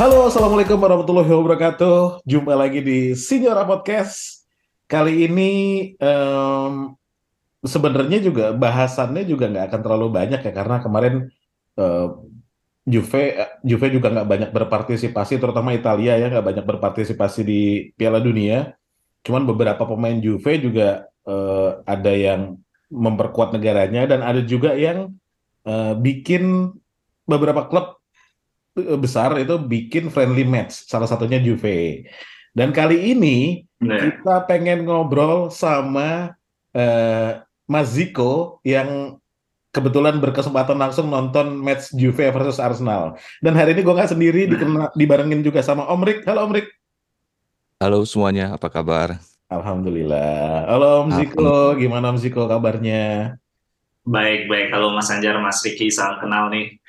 Halo, Assalamualaikum warahmatullahi wabarakatuh. Jumpa lagi di Signora Podcast. Kali ini em, sebenarnya juga bahasannya juga nggak akan terlalu banyak ya karena kemarin eh, Juve eh, Juve juga nggak banyak berpartisipasi, terutama Italia ya nggak banyak berpartisipasi di Piala Dunia. Cuman beberapa pemain Juve juga eh, ada yang memperkuat negaranya dan ada juga yang eh, bikin beberapa klub besar itu bikin friendly match, salah satunya Juve. Dan kali ini Nah, kita pengen ngobrol sama eh, Mas Ziko yang kebetulan berkesempatan langsung nonton match Juve versus Arsenal. Dan hari ini gue nggak sendiri, Nah. dikena, dibarengin juga sama Om Rik. Halo Om Rik. Halo semuanya, apa kabar? Alhamdulillah. Halo Om Ziko, gimana Om Ziko kabarnya? baik-baik. Halo Mas Anjar, Mas Riki, salam kenal nih.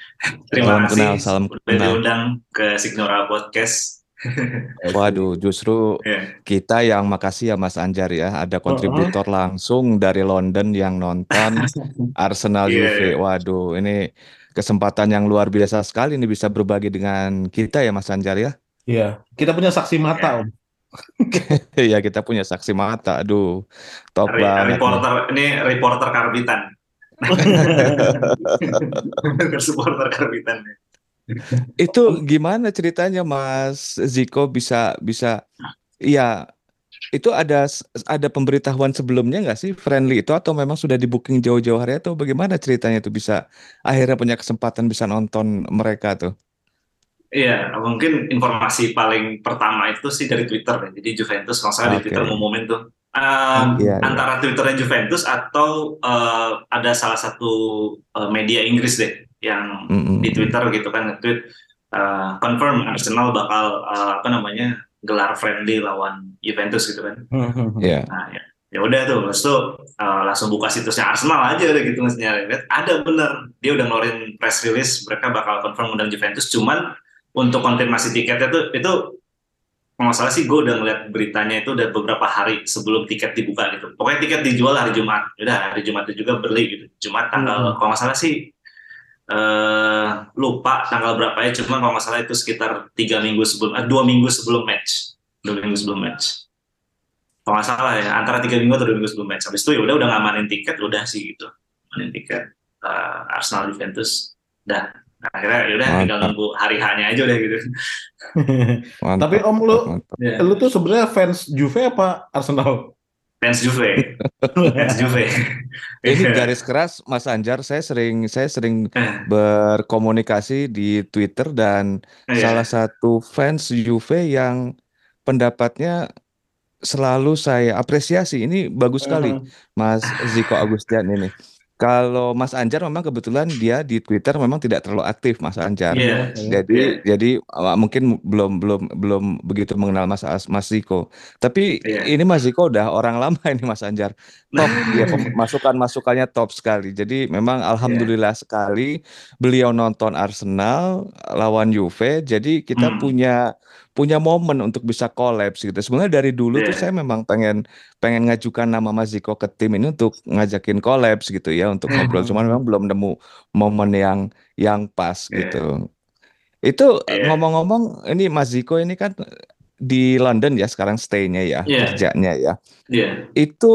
Terima Salam kasih kenal, salam udah kenal. diundang ke Signora Podcast. Waduh, justru Ya. kita yang makasih ya Mas Anjar ya, ada kontributor langsung dari London yang nonton Arsenal Iya, Juve. iya. Waduh, ini kesempatan yang luar biasa sekali nih bisa berbagi dengan kita ya Mas Anjar ya. Iya, kita punya saksi mata Om. Ya kita punya saksi mata. Aduh, top Re- banget nih. reporter ini reporter karbitan. supporter karbitan. Itu gimana ceritanya Mas Ziko bisa bisa ya itu ada ada pemberitahuan sebelumnya nggak sih friendly itu atau memang sudah di booking jauh-jauh hari atau bagaimana ceritanya itu bisa akhirnya punya kesempatan bisa nonton mereka tuh? Iya, mungkin informasi paling pertama itu sih dari Twitter ya. Jadi Juventus kalau saya di Oke. Twitter ngumumin tuh Um, Iya, iya. antara Twitternya Juventus atau uh, ada salah satu uh, media Inggris deh yang Mm-mm. di Twitter gitu kan nge-tweet uh, confirm Arsenal bakal uh, apa namanya gelar friendly lawan Juventus gitu kan. Iya. Nah ya, ya udah tuh, terus tuh uh, langsung buka situsnya Arsenal aja deh gitu maksudnya. Ada bener, dia udah ngeluarin press release mereka bakal confirm undang Juventus. Cuman untuk konfirmasi tiketnya tuh itu kalau nggak salah sih gue udah ngeliat beritanya itu udah beberapa hari sebelum tiket dibuka gitu. Pokoknya tiket dijual hari Jumat. Udah hari Jumat itu juga beli gitu. Jumat tanggal Hmm. kalau nggak salah sih eh lupa tanggal berapa ya. Cuma kalau nggak salah itu sekitar tiga minggu sebelum, eh, dua minggu sebelum match, dua minggu sebelum match. Kalau nggak salah ya antara tiga minggu atau dua minggu sebelum match. Habis itu ya udah udah ngamanin tiket, udah sih gitu. Ngamanin tiket eh, Arsenal Juventus. Dah. Nah, akhirnya ya udah tinggal nunggu hari hanya aja udah gitu. Mantap, Tapi Om lu mantap. Ya. lu tuh sebenarnya fans Juve apa Arsenal? Fans Juve, fans Juve. Ini garis keras Mas Anjar, saya sering saya sering Eh, berkomunikasi di Twitter dan iya. salah satu fans Juve yang pendapatnya selalu saya apresiasi. Ini bagus sekali, Mas Ziko Agustian ini. Kalau Mas Anjar memang kebetulan dia di Twitter memang tidak terlalu aktif, Mas Anjar. Iya. Jadi jadi uh, mungkin belum belum belum begitu mengenal Mas As- Mas Ziko. Tapi Iya. ini Mas Ziko udah orang lama ini Mas Anjar. Top dia pem- masukan-masukannya top sekali. Jadi memang alhamdulillah sekali beliau nonton Arsenal lawan Juve. Jadi kita Hmm. punya punya momen untuk bisa kolaps gitu. Sebenarnya dari dulu tuh Iya. saya memang pengen pengen ngajukan nama Mas Ziko ke tim ini untuk ngajakin kolaps gitu ya untuk ngobrol. Cuman memang belum nemu momen yang yang pas Iya. gitu. Itu Iya. ngomong-ngomong ini Mas Ziko ini kan di London ya sekarang stay-nya ya, Iya. kerjanya ya. Iya. Itu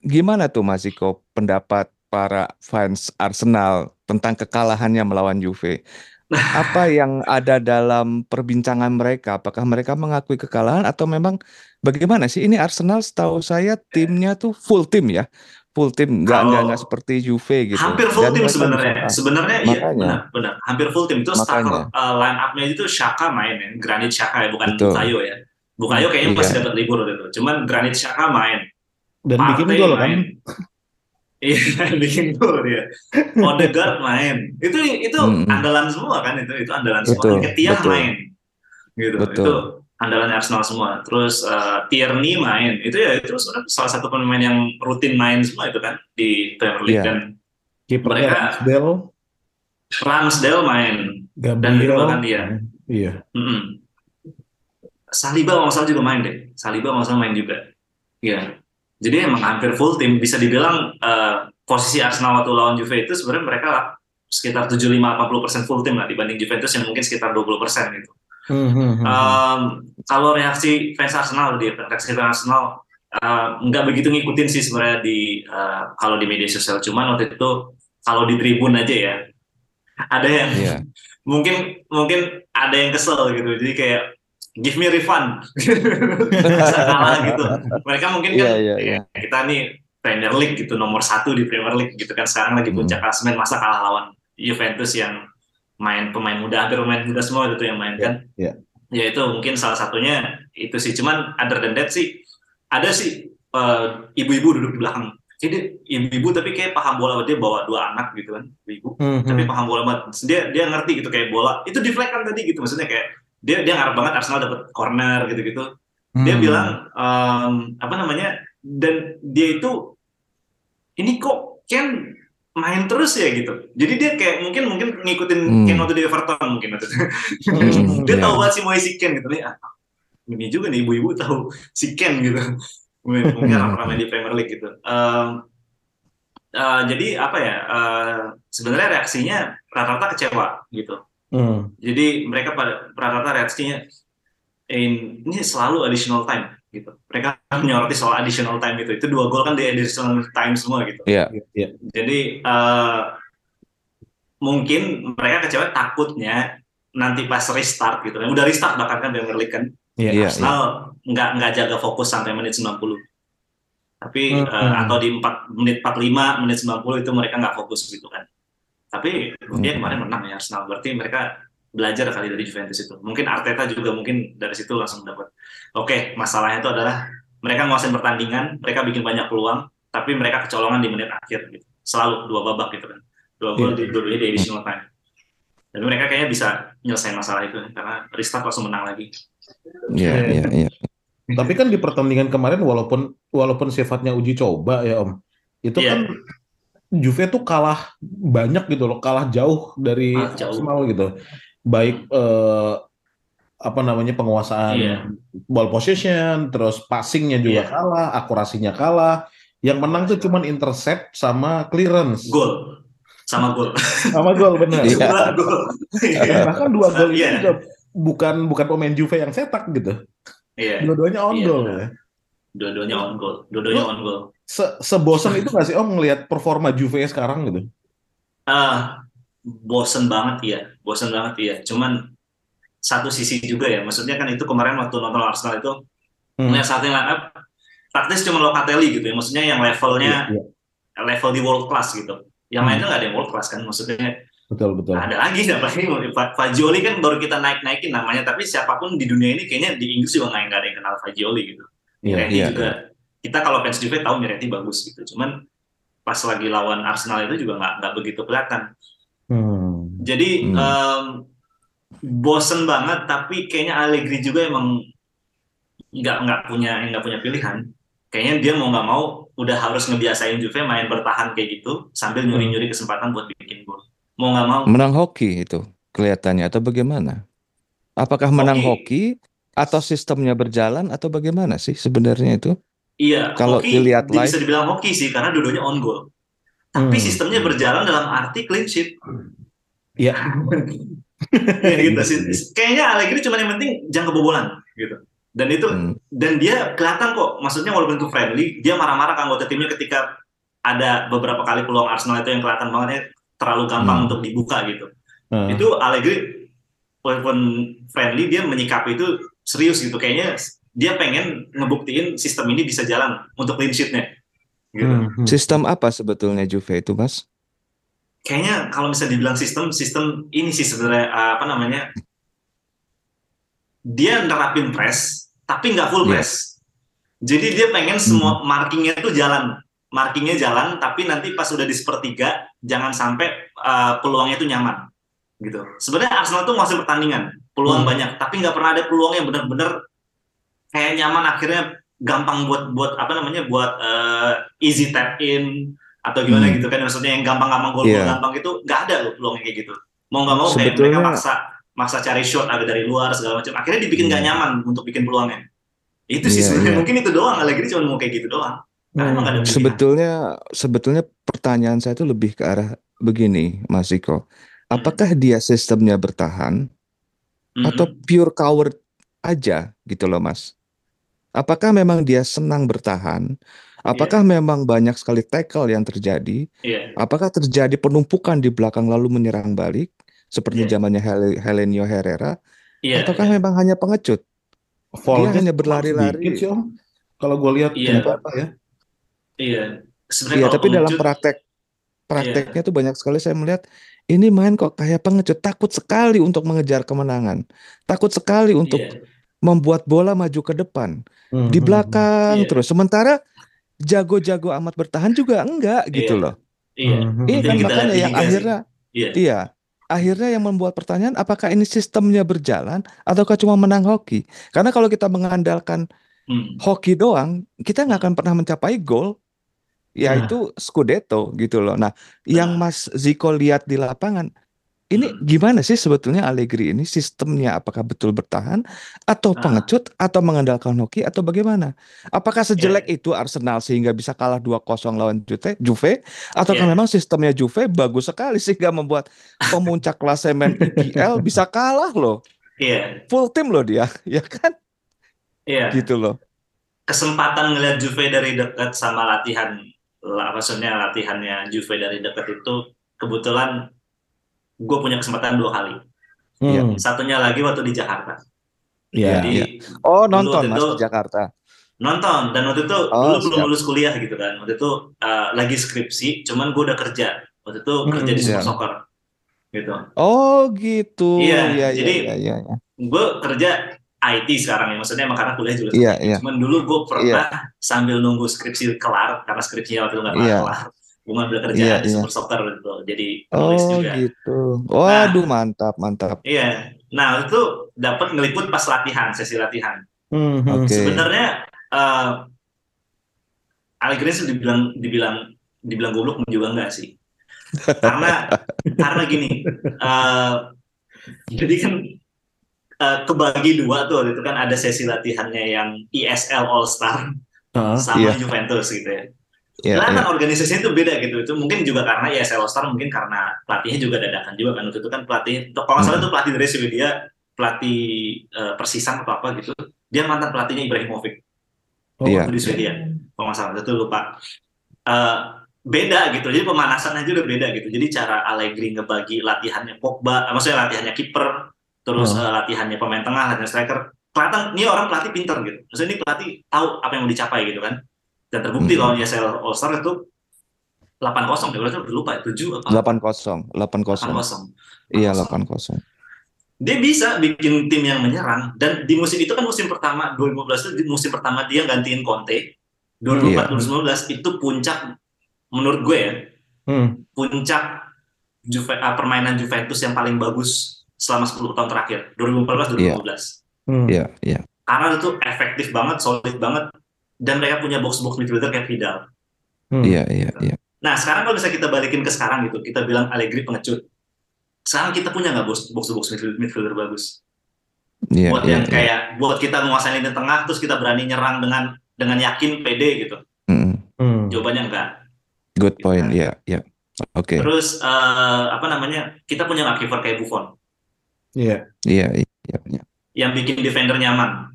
gimana tuh Mas Ziko pendapat para fans Arsenal tentang kekalahannya melawan Juve? Apa yang ada dalam perbincangan mereka? Apakah mereka mengakui kekalahan atau memang bagaimana sih? Ini Arsenal setahu saya timnya tuh full tim ya. Full tim, nggak nggak nggak seperti Juve gitu. Hampir full Dan tim sebenarnya. Sebenarnya iya benar, benar. Hampir full tim itu starter uh, line up-nya itu Shaka main ya, Granit Shaka ya, bukan Betul. Bukayo ya. Bukayo kayaknya Iya. pasti dapat libur gitu. Cuman Granit Shaka main. Dan bikin Partey gol kan? Iya, bikin gol dia. Odegaard main. Itu itu Mm-mm. andalan semua kan itu itu andalan semua. Betul, Ketia betul. main. Gitu. Betul. Itu andalan Arsenal semua. Terus uh, Tierney main. Itu ya itu sebenarnya salah satu pemain yang rutin main semua itu kan di Premier League Iya. dan Kipernya Mereka- Ramsdale, Ramsdale main. Dan itu Gabriel. bahkan dia. Iya. Mm-mm. Saliba kalau nggak salah juga main deh. Saliba nggak salah main juga. Iya. Jadi emang hampir full tim. Bisa dibilang eh, posisi Arsenal waktu lawan Juve itu sebenarnya mereka sekitar 75-80% full tim lah dibanding Juventus yang mungkin sekitar 20% gitu. Um, kalau reaksi fans Arsenal di reaksi fans Arsenal uh, nggak begitu ngikutin sih sebenarnya di uh, kalau di media sosial cuman waktu itu kalau di tribun aja ya ada yang Iya. mungkin mungkin ada yang kesel gitu jadi kayak give me refund. Masa kalah gitu. Mereka mungkin kan Iya, iya, iya. ya, kita nih Premier League gitu nomor satu di Premier League gitu kan sekarang lagi puncak klasemen masa kalah lawan Juventus yang main pemain muda hampir pemain muda semua itu yang main kan. Iya. ya itu mungkin salah satunya itu sih. Cuman other than that sih ada sih eh, ibu-ibu duduk di belakang. Jadi ibu-ibu tapi kayak paham bola dia bawa dua anak gitu kan ibu Hmm, tapi hmm. paham bola banget. Dia dia ngerti gitu kayak bola. Itu deflect kan tadi gitu maksudnya kayak dia dia ngarep banget Arsenal dapat corner gitu-gitu dia Hmm. bilang em, apa namanya dan dia itu ini kok Ken main terus ya gitu jadi dia kayak mungkin mungkin ngikutin Hmm. Ken waktu di Everton mungkin waktu itu. Hmm, dia iya. tahu banget sih mau si Ken gitu nih ah, ini juga nih ibu-ibu tahu si Ken gitu mungkin mungkin Hmm. ramai di Premier League gitu Em, eh, jadi apa ya eh, sebenarnya reaksinya rata-rata kecewa gitu Hmm. jadi mereka pada rata-rata reaksinya "In- ini selalu additional time gitu. Mereka menyoroti soal additional time itu. Itu dua gol kan di additional time semua gitu. Iya. Iya. Jadi eh, mungkin mereka kecewa takutnya nanti pas restart gitu. Udah restart bahkan kan Premier League kan. Iya. Iya. Arsenal nggak nggak jaga fokus sampai menit 90. Tapi Hmm. eh, atau di 4 menit 45, menit 90 itu mereka nggak fokus gitu kan. Tapi dia Hmm. kemarin menang ya Arsenal. Berarti mereka belajar kali dari Juventus itu. Mungkin Arteta juga mungkin dari situ langsung dapat. Oke, masalahnya itu adalah mereka nguasain pertandingan, mereka bikin banyak peluang, tapi mereka kecolongan di menit akhir gitu. Selalu dua babak gitu kan. Dua gol di dua di additional time. Dan mereka kayaknya bisa nyelesain masalah itu karena restart langsung menang lagi. Iya, iya, iya. Tapi kan di pertandingan kemarin walaupun walaupun sifatnya uji coba ya Om, itu Iya. kan Juve tuh kalah banyak gitu loh, kalah jauh dari Ah, jauh. Arsenal gitu. Baik eh, apa namanya penguasaan Iya. ball possession, terus passingnya juga Iya. kalah, akurasinya kalah. Yang menang tuh cuman intercept sama clearance. Gol sama gol. Sama gol bener. Iya. Dan bahkan dua gol itu Iya. juga bukan bukan pemain Juve yang cetak gitu. Iya. Dua-duanya on Iya, goal benar. ya. Dua-duanya on goal. Dua-duanya on goal. Se sebosan itu nggak sih Om ngelihat performa Juve sekarang gitu? Ah, bosen banget ya, bosen banget ya. Cuman satu sisi juga ya, maksudnya kan itu kemarin waktu nonton Arsenal itu Hmm. melihat starting line up praktis cuma Locatelli gitu ya, maksudnya yang levelnya Iya, iya. level di world class gitu. Yang Hmm. lainnya nggak ada yang world class kan, maksudnya Betul betul. ada lagi apalagi Fa- Fagioli kan baru kita naik naikin namanya, tapi siapa pun di dunia ini kayaknya di Inggris juga nggak nggak ada yang kenal Fagioli gitu. Iya. Miretti iya, juga kita kalau fans Juve tahu Miretti bagus gitu, cuman pas lagi lawan Arsenal itu juga nggak nggak begitu kelihatan. Hmm. Jadi Hmm. em, bosen banget, tapi kayaknya Allegri juga emang nggak nggak punya nggak punya pilihan. Kayaknya dia mau nggak mau udah harus ngebiasain Juve main bertahan kayak gitu sambil Hmm. nyuri-nyuri kesempatan buat bikin gol. Mau nggak mau. Menang hoki itu kelihatannya atau bagaimana? Apakah menang Hoki. hoki atau sistemnya berjalan atau bagaimana sih sebenarnya itu? Iya, Kalau hoki dilihat live- bisa dibilang hoki sih karena dua-duanya on goal. Tapi Hmm. sistemnya berjalan dalam arti clean sheet. Iya. ya gitu sih. Kayaknya Allegri cuma yang penting jangan kebobolan gitu. Dan itu Hmm. dan dia kelihatan kok maksudnya walaupun itu friendly dia marah-marah ke anggota timnya ketika ada beberapa kali peluang Arsenal itu yang kelihatan banget ya terlalu gampang Hmm. untuk dibuka gitu Hmm. itu Allegri walaupun friendly dia menyikapi itu serius gitu. Kayaknya dia pengen ngebuktiin sistem ini bisa jalan untuk clean sheet-nya. Gitu. Hmm, hmm. Sistem apa sebetulnya Juve itu, Mas? kayaknya kalau misalnya dibilang sistem sistem ini sih sebenarnya uh, apa namanya dia nerapin press tapi nggak full Iya. press. Jadi dia pengen semua markingnya itu jalan. Markingnya jalan tapi nanti pas udah di sepertiga jangan sampai uh, peluangnya itu nyaman gitu sebenarnya Arsenal tuh masih pertandingan peluang Hmm. banyak tapi nggak pernah ada peluang yang benar-benar kayak nyaman akhirnya gampang buat buat apa namanya buat uh, easy tap in atau gimana Hmm. gitu kan maksudnya yang gampang-gampang gol Iya. gampang itu nggak ada loh peluangnya kayak gitu mau nggak mau kayak mereka Sebetulnya- maksa maksa cari shot ada dari luar segala macam akhirnya dibikin nggak Hmm. nyaman untuk bikin peluangnya itu sih Iya, sebenarnya iya. mungkin itu doang Allegri cuma mau kayak gitu doang Karena pilihan. Sebetulnya sebetulnya pertanyaan saya itu lebih ke arah begini, Mas Iko. Apakah dia sistemnya bertahan atau Mhm. pure coward aja gitu loh Mas? Apakah memang dia senang bertahan? Apakah memang banyak sekali tackle yang terjadi? Iya, Apakah terjadi penumpukan di belakang lalu menyerang balik seperti Iya. zamannya Hel- Helenio Herrera? iya, Ataukah iya. memang hanya pengecut? Volnya hanya cuma berlari-lari. Kalau gue lihat Iya. apa ya. Iya. Sebenarnya Iya, tapi dalam praktek prakteknya tuh banyak sekali saya melihat ini main kok kayak pengecut, takut sekali untuk mengejar kemenangan, takut sekali untuk iya, membuat bola maju ke depan, Hmm, di hmm, belakang Iya. terus. Sementara jago-jago amat bertahan juga enggak gitu Iya. loh. iya. hmm, hmm, Ini Itu kan kita makanya yang akhirnya Iya. iya, akhirnya yang membuat pertanyaan apakah ini sistemnya berjalan ataukah cuma menang hoki? Karena kalau kita mengandalkan Hmm. hoki doang, kita nggak akan pernah mencapai gol, Nah. yaitu Scudetto gitu loh. Nah, yang. Mas Ziko lihat di lapangan, ini Hmm. gimana sih sebetulnya Allegri ini sistemnya? Apakah betul bertahan atau Ah. pengecut atau mengandalkan hoki atau bagaimana? Apakah sejelek Iya. itu Arsenal sehingga bisa kalah 2-0 lawan Juve, Juve ataukah Iya. memang sistemnya Juve bagus sekali sehingga membuat pemuncak klasemen IPL bisa kalah loh. Iya, Full tim loh dia, ya kan? iya. Gitu loh. Kesempatan ngeliat Juve dari dekat sama latihan, maksudnya latihannya Juve dari dekat itu kebetulan gue punya kesempatan dua kali. Iya. Hmm, Satunya lagi waktu di Jakarta. Iya. Jadi iya. Oh, nonton waktu Mas itu di Jakarta. nonton dan waktu itu Oh, dulu belum siap. lulus kuliah gitu kan. Waktu itu uh, lagi skripsi, cuman gue udah kerja. Waktu itu kerja di Hmm, Super iya. Soccer gitu. Oh gitu. Iya, Iya, iya, jadi- iya, iya, iya. Gue kerja IT sekarang ya, maksudnya emang karena kuliah juga Iya, sama. iya. Cuman dulu gue pernah sambil nunggu skripsi kelar karena skripsinya waktu itu nggak Iya. kelar. Gue ngambil kerjaan Iya, di iya. Super Soccer gitu, jadi penulis Oh juga. gitu. Waduh, mantap, mantap. Iya. Nah itu dapat ngeliput pas latihan, sesi latihan. Hmm, hmm. Oke. Sebenarnya eh Allegri dibilang dibilang dibilang goblok juga enggak sih. Karena karena gini, eh jadi kan eh, kebagi dua tuh waktu itu kan ada sesi latihannya yang ESL All Star Ah, sama Iya. Juventus gitu ya. Iya, Kelihatan iya. organisasinya itu beda gitu. Itu mungkin juga karena ESL All Star mungkin karena pelatihnya juga dadakan juga kan. Waktu itu kan pelatih, kalau nggak salah Hmm. itu pelatih dari Swedia, pelatih eh, Persisam atau apa gitu. Dia mantan pelatihnya Ibrahimovic oh, Iya. waktu di Swedia. Kalau nggak salah itu lupa. Eh, beda gitu. Jadi pemanasan aja udah beda gitu. Jadi cara Allegri ngebagi latihannya Pogba, maksudnya latihannya kiper, terus Hmm. latihannya pemain tengah, latihan striker. Kelihatan ini orang pelatih pinter gitu. Maksudnya ini pelatih tahu apa yang mau dicapai gitu kan. Dan terbukti Hmm. lawan ESL All Star itu 8-0 ya, udah lupa ya, 7 apa? 8-0, 8-0. 8-0. Iya, 8-0. Dia bisa bikin tim yang menyerang dan di musim itu kan musim pertama 2015 itu musim pertama dia gantiin Conte. 2004 2019 itu puncak menurut gue ya, Hmm. puncak Juve, ah, permainan Juventus yang paling bagus selama 10 tahun terakhir, 2014 2015. Hmm. Iya, iya. Karena itu efektif banget, solid banget dan mereka punya box box midfielder kayak Vidal. Hmm. Iya, iya, iya. Nah, sekarang kalau misalnya kita balikin ke sekarang gitu, kita bilang Allegri pengecut. Sekarang kita punya nggak box box box midfielder, midfielder bagus? Iya, buat iya, yang iya. kayak buat kita menguasai lini tengah, terus kita berani nyerang dengan dengan yakin, pede gitu. Mm, Hmm. Jawabannya enggak. Good point. Iya, iya. Oke. Terus eh, apa namanya? Kita punya nggak kiper kayak Buffon Iya. Iya, iya, iya. yang bikin defender nyaman.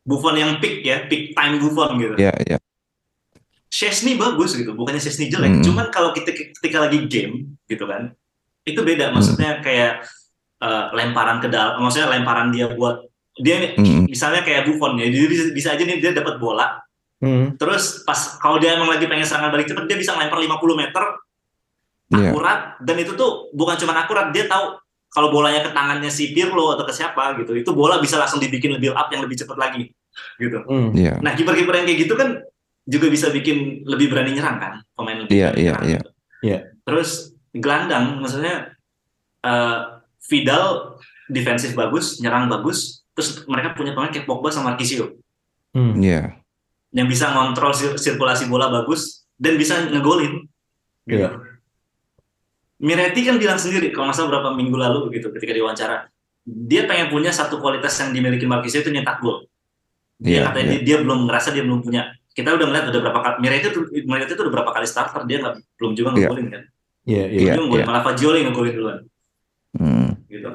Buffon yang peak ya, peak time Buffon gitu. Iya, iya. Chesney bagus gitu, bukannya Chesney jelek. Mm. Cuman kalau kita ketika lagi game gitu kan, itu beda. Maksudnya kayak eh, lemparan ke dalam, maksudnya lemparan dia buat dia Mm, misalnya kayak Buffon ya, dia bisa, bisa aja nih dia dapat bola, Hmm. terus pas kalau dia emang lagi pengen serangan balik cepet, dia bisa lempar 50 meter Iya. akurat dan itu tuh bukan cuma akurat, dia tahu kalau bolanya ke tangannya si Pirlo atau ke siapa gitu, itu bola bisa langsung dibikin build up yang lebih cepat lagi gitu. Hmm. Iya. Nah, kiper-kiper yang kayak gitu kan juga bisa bikin lebih berani nyerang kan, pemain lebih Iya, berani iya, nyerang iya. gitu. Iya. Terus gelandang, maksudnya eh, Vidal defensif bagus, nyerang bagus, terus mereka punya pemain kayak Pogba sama Marquisio Hmm. Iya. yang bisa ngontrol sir- sirkulasi bola bagus dan bisa ngegolin. Gitu. Iya. Miretti kan bilang sendiri, kalau nggak salah beberapa minggu lalu gitu ketika diwawancara, dia pengen punya satu kualitas yang dimiliki Marquisio itu nyetak gol. Dia Iya, katanya iya. dia, dia belum ngerasa dia belum punya. Kita udah ngeliat udah berapa kali Miretti itu Miretti itu udah berapa kali starter dia nggak belum juga Iya. ngegolin kan. Iya, iya. Iya, Dia ngegolin iya. malah Fagioli ngegolin duluan Hmm. gitu.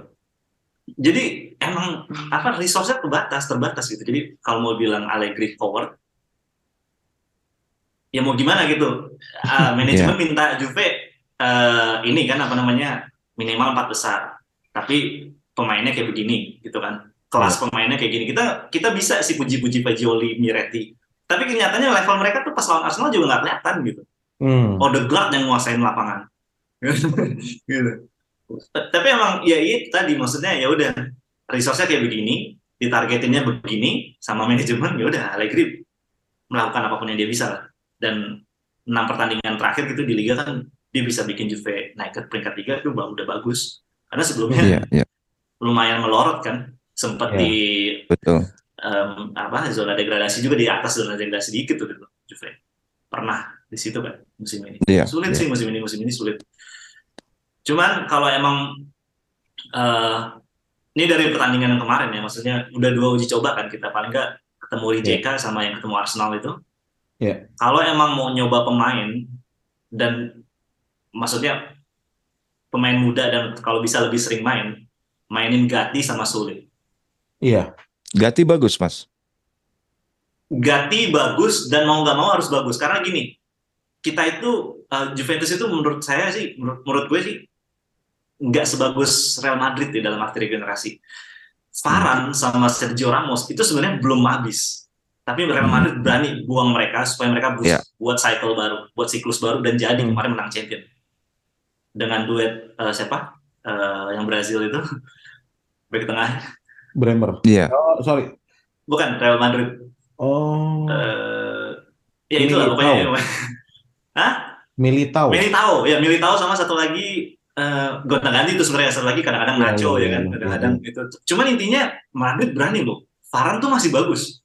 jadi emang apa resource-nya terbatas terbatas gitu jadi kalau mau bilang Allegri forward ya mau gimana gitu uh, manajemen minta Juve uh, ini kan apa namanya minimal empat besar. Tapi pemainnya kayak begini gitu kan. Kelas pemainnya kayak gini. Kita kita bisa sih puji-puji Fagioli Miretti. Tapi kenyataannya level mereka tuh pas lawan Arsenal juga nggak kelihatan gitu. Hmm. Odegaard yang nguasain lapangan. Gitu. Tapi emang ya itu tadi. Maksudnya ya udah. Resource-nya kayak begini ditargetinnya begini sama manajemen ya udah Allegri melakukan apa pun yang dia bisa lah. Dan enam pertandingan terakhir gitu di liga kan dia bisa bikin Juve naik ke peringkat tiga itu udah bagus karena sebelumnya yeah, yeah. lumayan melorot kan sempat yeah, di betul. Um, apa zona degradasi juga di atas zona degradasi dikit tuh gitu Juve pernah di situ kan musim ini yeah, sulit yeah. sih musim ini musim ini sulit Cuman kalau emang uh, ini dari pertandingan yang kemarin ya, maksudnya udah dua uji coba kan kita paling nggak ketemu Rijeka yeah. sama yang ketemu Arsenal itu. Yeah. Kalau emang mau nyoba pemain dan maksudnya pemain muda dan kalau bisa lebih sering main, mainin Gatti sama Sulit. Iya. Gatti bagus, Mas. Gatti bagus dan mau nggak mau harus bagus karena gini, kita itu uh, Juventus itu menurut saya sih, menurut, menurut gue sih nggak sebagus Real Madrid di dalam arti regenerasi. Varane sama Sergio Ramos itu sebenarnya belum habis. Tapi Real Madrid berani buang mereka supaya mereka yeah. buat cycle baru, buat siklus baru dan jadi hmm. kemarin menang champion. Dengan duet uh, siapa? Uh, yang Brazil itu back tengah. Bremer. Iya. Yeah. Oh, sorry. Bukan Real Madrid. Oh. Uh, ya itu lah pokoknya. Hah? Militao. Militao, ya Militao sama satu lagi uh, gonta ganti itu sebenarnya satu lagi kadang-kadang iya, ngaco ya, ya kan iya, kadang-kadang ya. itu cuman intinya Madrid berani loh Varane tuh masih bagus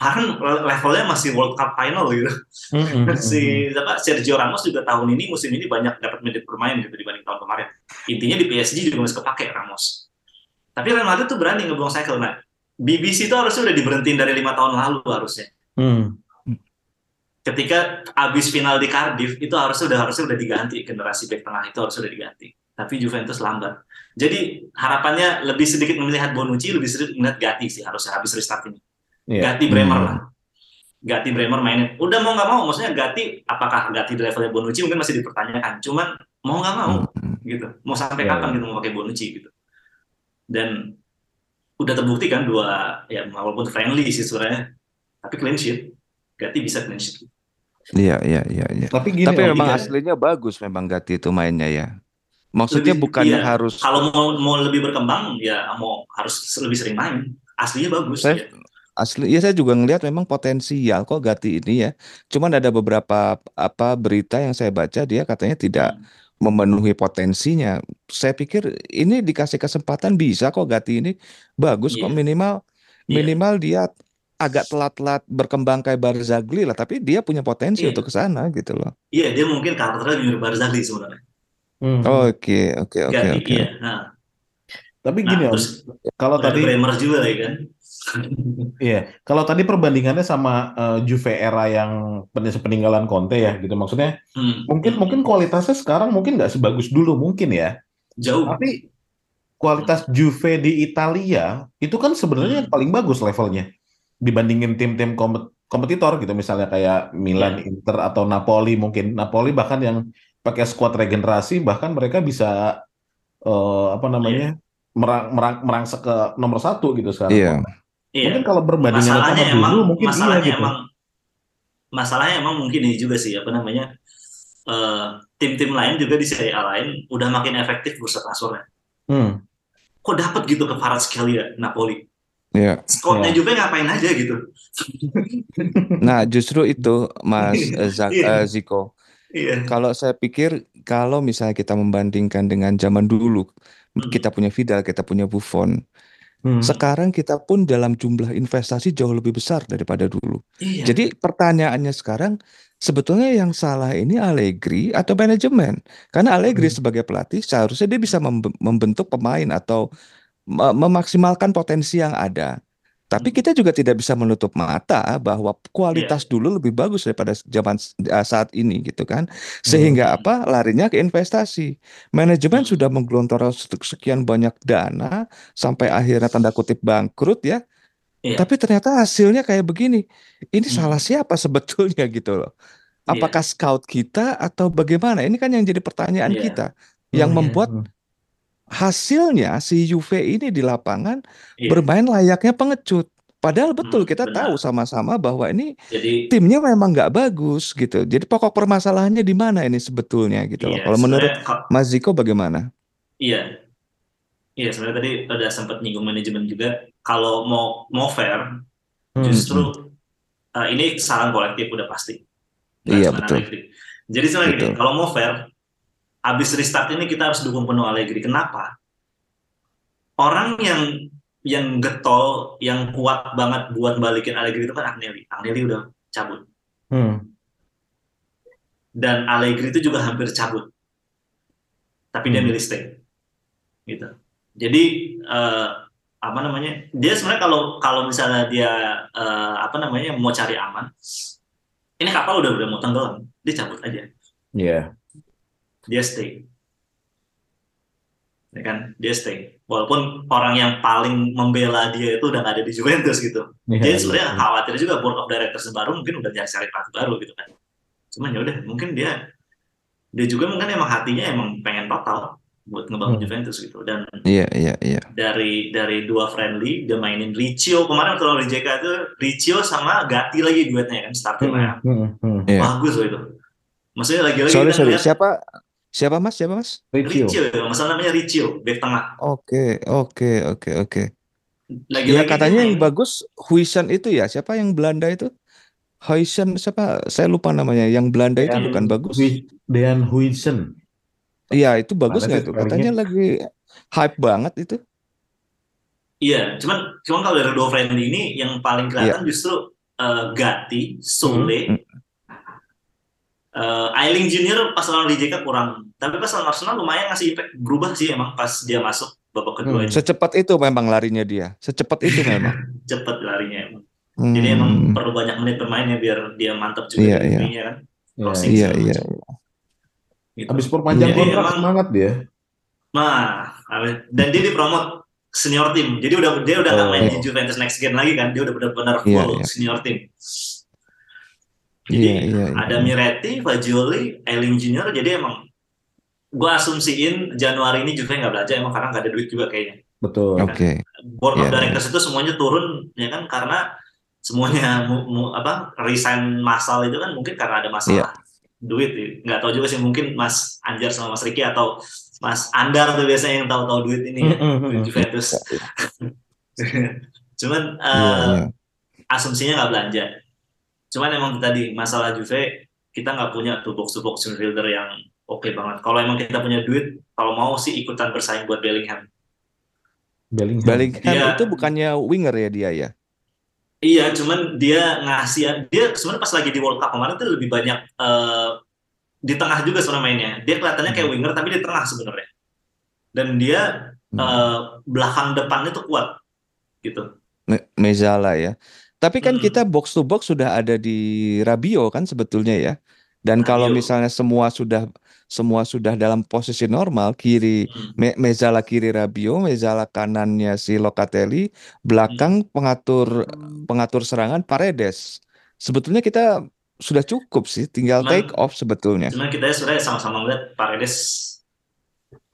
Varane levelnya masih World Cup final gitu. Mm-hmm. si apa Sergio Ramos juga tahun ini musim ini banyak dapat menit bermain gitu dibanding tahun kemarin. Intinya di PSG juga masih kepake Ramos. Tapi Real Madrid tuh berani ngebuang cycle nah BBC itu harusnya udah diberhentiin dari lima tahun lalu harusnya. Mm. Ketika abis final di Cardiff itu harusnya udah harusnya udah diganti. Generasi back tengah itu harusnya udah diganti. Tapi Juventus lambat. Jadi harapannya lebih sedikit melihat Bonucci lebih sedikit melihat Gatti sih harusnya habis restart ini yeah. Gatti Bremer hmm. lah Gatti Bremer mainin udah mau nggak mau maksudnya Gatti apakah Gatti di levelnya Bonucci mungkin masih dipertanyakan cuman mau nggak mau hmm. gitu mau sampai yeah. kapan gitu mau pakai Bonucci gitu dan udah terbukti kan dua ya walaupun friendly sih sebenarnya tapi clean sheet Gatti bisa clean sheet. Iya, iya, iya, iya. Tapi gini, Tapi memang aslinya bagus memang Gatti itu mainnya ya. Maksudnya lebih, bukannya iya. harus kalau mau mau lebih berkembang ya mau harus lebih sering main. Aslinya bagus saya, ya. Asli ya saya juga ngelihat memang potensial kok Gatti ini ya. Cuman ada beberapa apa berita yang saya baca dia katanya tidak hmm. memenuhi potensinya. Saya pikir ini dikasih kesempatan bisa kok Gatti ini bagus yeah. kok iya. minimal iya. minimal yeah. dia agak telat-telat berkembang kayak Barzagli lah, tapi dia punya potensi iya. untuk ke sana gitu loh. Iya, dia mungkin karakternya mirip Barzagli sebenarnya. Hmm. Oke, oke, oke, oke. Iya, nah. Tapi gini nah, Om, kalau tadi Bremer juga ya kan. Iya, kalau tadi perbandingannya sama uh, Juve era yang peninggalan Conte ya, gitu maksudnya. Hmm. Mungkin mungkin kualitasnya sekarang mungkin nggak sebagus dulu mungkin ya. Jauh. Tapi kualitas Juve di Italia itu kan sebenarnya hmm. yang paling bagus levelnya dibandingin tim-tim kompetitor gitu misalnya kayak Milan, yeah. Inter atau Napoli mungkin Napoli bahkan yang pakai skuad regenerasi bahkan mereka bisa uh, apa namanya yeah. merang, merang, merangsek ke nomor satu gitu sekarang. Yeah. Mungkin kalau berbandingan sama dulu emang, mungkin iya masalahnya iya gitu. Emang, masalahnya emang mungkin ini juga sih apa namanya uh, tim-tim lain juga di Serie A lain udah makin efektif bursa transfernya. Hmm. Kok dapat gitu ke Kvaratskhelia Napoli? Iya. Squadnya yeah. Juve ngapain aja gitu. nah, justru itu Mas eh, Zak, yeah. uh, Ziko. Yeah. Kalau saya pikir kalau misalnya kita membandingkan dengan zaman dulu, hmm. kita punya Vidal, kita punya Buffon. Hmm. Sekarang kita pun dalam jumlah investasi jauh lebih besar daripada dulu. Iya. Jadi pertanyaannya sekarang sebetulnya yang salah ini Allegri atau manajemen? Karena Allegri hmm. sebagai pelatih seharusnya dia bisa membentuk pemain atau memaksimalkan potensi yang ada. Tapi kita juga tidak bisa menutup mata bahwa kualitas dulu lebih bagus daripada zaman uh, saat ini gitu kan. Sehingga Hmm. apa? Larinya ke investasi. Manajemen Hmm. sudah menggelontorkan sekian banyak dana sampai akhirnya tanda kutip bangkrut ya. Iya. Tapi ternyata hasilnya kayak begini. Ini Hmm. salah siapa sebetulnya gitu loh. Iya. Apakah scout kita atau bagaimana? Ini kan yang jadi pertanyaan Iya. kita. Yang Hmm. membuat Hmm. Hasilnya si Juve ini di lapangan Iya. bermain layaknya pengecut. Padahal betul Hmm, kita benar. tahu sama-sama bahwa ini Jadi timnya memang nggak bagus gitu. Jadi pokok permasalahannya di mana ini sebetulnya gitu loh. iya, Kalau menurut Mas Ziko bagaimana? iya. Iya, sebenarnya tadi udah sempat nyinggung manajemen juga. Kalau mau mau fair, Hmm. justru uh, ini kesalahan kolektif udah pasti. Iya, betul. Jadi sebenarnya gini, kalau mau fair, abis restart ini kita harus dukung penuh Allegri. Kenapa? Orang yang yang getol, yang kuat banget buat balikin Allegri itu kan Agnelli. Agnelli udah cabut. Hmm. Dan Allegri itu juga hampir cabut. Tapi dia Hmm. milih stay. Gitu. Jadi eh, apa namanya? Dia sebenarnya kalau kalau misalnya dia eh, apa namanya mau cari aman, ini kapal udah udah mau tenggelam, dia cabut aja. Iya. Dia stay. Ya kan? Dia stay. Walaupun orang yang paling membela dia itu udah nggak ada di Juventus gitu. Iya, Jadi iya, sebenarnya iya. khawatir juga board of directors baru mungkin udah nyari cari pelatih baru gitu kan. Cuman ya udah mungkin dia dia juga mungkin emang hatinya emang pengen total buat ngebangun Hmm. Juventus gitu dan Iya, iya, iya. dari dari dua friendly dia mainin Riccio kemarin waktu lawan Rijeka itu Riccio sama Gatti lagi duetnya kan starting Hmm, hmm, hmm. Iya. bagus loh itu maksudnya lagi-lagi sorry. lihat Siapa? Siapa Mas? Siapa Mas? Riccio. Riccio ya masalah namanya Riccio back tengah Oke, oke, oke, oke. lagi-lagi Ya dia katanya yang main- bagus Huijsen itu ya. Siapa yang Belanda itu? Huijsen siapa? Saya lupa namanya. Yang Belanda itu Dean bukan bagus. Dean Huijsen. Iya, itu bagus nggak itu? Katanya lagi hype banget itu. Iya, cuman cuman kalau dari dua friendly ini yang paling kelihatan justru eh, Gatti, Sule, Hmm. Eh, Ailing Junior pas lawan Rijeka kurang, tapi pas lawan Arsenal lumayan ngasih impact berubah sih emang pas dia masuk babak kedua Hmm. ini Secepat itu memang larinya dia. Secepat itu memang. cepet larinya emang. Jadi emang Hmm. perlu banyak menit bermainnya biar dia mantap juga Iya, di iya. ininya kan. Iya. Crossing Iya, segala iya. macam. Gitu. Habis perpanjang kontrak emang- semangat dia. Nah, dan dia dipromot senior tim. Jadi udah dia udah nggak Oh. main di Juventus next gen lagi kan. Dia udah benar-benar Iya, full iya. senior tim. Jadi Iya, iya, iya. ada Miretti, Fagioli, Eiling Junior. Jadi emang gua asumsiin Januari ini Juve nggak belanja emang karena nggak ada duit juga kayaknya. Betul. Oke. Board of Iya, Directors itu semuanya turun ya kan karena semuanya mu- mu- apa resign massal itu kan mungkin karena ada Iya. masalah duit ya. nggak tahu juga sih mungkin Mas Anjar sama Mas Riki atau Mas Andar tuh biasanya yang tahu-tahu duit ini ya, duit. Juventus. Cuman Iya, eh, iya. asumsinya nggak belanja. Cuman emang tadi masalah Juve kita nggak punya tuh box to box midfielder yang oke banget. Kalau emang kita punya duit, kalau mau sih ikutan bersaing buat Bellingham. Bellingham. Bellingham Dia- itu bukannya winger ya dia ya? Iya, cuman dia ngasih dia sebenarnya pas lagi di World Cup kemarin tuh lebih banyak eh, di tengah juga sebenarnya mainnya. Dia kelihatannya kayak winger tapi di tengah sebenarnya. Dan dia Hmm. eh, belakang depannya tuh kuat gitu. Me- Mezala ya. Tapi kan Mm-mm. kita box to box sudah ada di Rabiot kan sebetulnya ya. Dan kalau Rabiot. misalnya semua sudah semua sudah dalam posisi normal, kiri Hmm. Me- Mezala kiri Rabiot, Mezala kanannya si Locatelli, belakang pengatur pengatur serangan Paredes. Sebetulnya kita sudah cukup sih, tinggal Cuman- take off sebetulnya. Cuman kita sebenarnya sama-sama melihat Paredes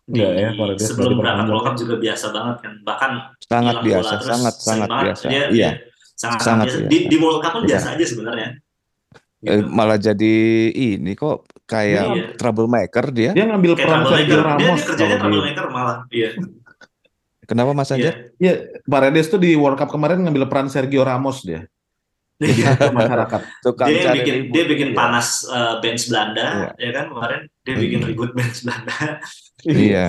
di ya, Paredes sebelum berangkat. World Cup juga biasa banget kan. Bahkan Sangat biasa, bola sangat sangat biasa. Dia, Iya, dia sangat, Sangat biasa. biasa. Di, di World Cup pun Iya. biasa aja sebenarnya. Eh, Gitu. malah jadi ini kok kayak Iya. troublemaker dia. Dia ngambil Kayak peran Sergio troublemaker. Dia, Ramos dia kerjanya troublemaker malah. Iya. Kenapa Mas Iya. Anjar? Ya, Paredes tuh di World Cup kemarin ngambil peran Sergio Ramos dia. Masyarakat. Tukang dia bikin ribut. dia bikin Iya. panas eh, bench Belanda Iya. ya kan kemarin dia bikin Iya. ribut bench Belanda Iya.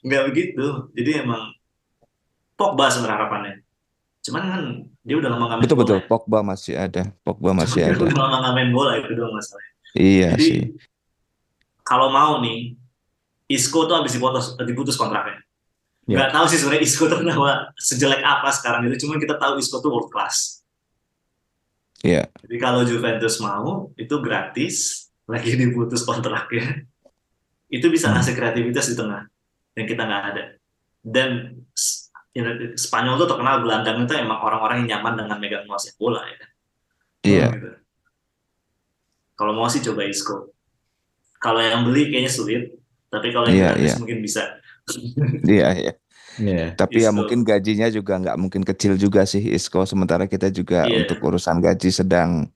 nggak begitu jadi emang Pogba sebenarnya harapannya cuman kan dia udah lama nggak Betul bola betul. ya. Pogba masih ada. Pogba masih dia ada. udah lama nggak main bola itu doang masalahnya Iya jadi sih. kalau mau nih Isco tuh habis diputus diputus kontraknya Ya. Nggak tahu sih sebenarnya Isco tuh kenapa sejelek apa sekarang itu, cuman kita tahu Isco tuh world class. Iya. Jadi kalau Juventus mau, itu gratis, lagi diputus kontraknya, itu bisa Hmm. ngasih kreativitas di tengah yang kita nggak ada. Dan ya, Spanyol tuh terkenal gelandang itu emang orang-orang yang nyaman dengan megang menguasai bola ya. kan? Iya. Gitu. Kalau mau sih coba Isco. Kalau yang beli kayaknya sulit, tapi kalau yang gratis iya. mungkin bisa. Iya, iya. Iya. Tapi ya Isco. mungkin gajinya juga nggak mungkin kecil juga sih Isco. Sementara kita juga Iya. untuk urusan gaji sedang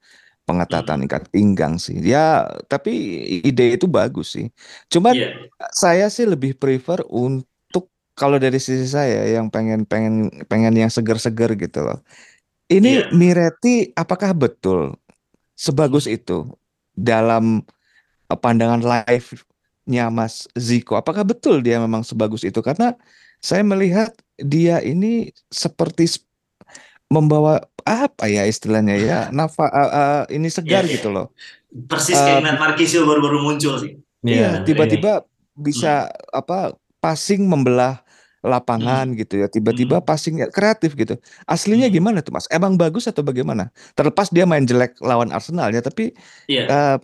pengetatan Hmm. ikat pinggang sih. Ya, tapi ide itu bagus sih. Cuman Iya, saya sih lebih prefer untuk kalau dari sisi saya yang pengen pengen pengen yang seger-seger gitu loh. Ini Iya. Miretti apakah betul sebagus itu dalam eh, pandangan live-nya Mas Ziko? Apakah betul dia memang sebagus itu? Karena saya melihat dia ini seperti membawa apa ya istilahnya ya nafa eh, eh, ini segar iya. gitu loh. persis kayak ngeliat Marquisio baru-baru muncul sih. Iya, Iya. tiba-tiba bisa apa passing membelah lapangan gitu ya. Tiba-tiba Hmm. passing kreatif gitu. Aslinya Hmm. gimana tuh Mas? Emang bagus atau bagaimana? Terlepas dia main jelek lawan Arsenal ya, tapi Iya, eh,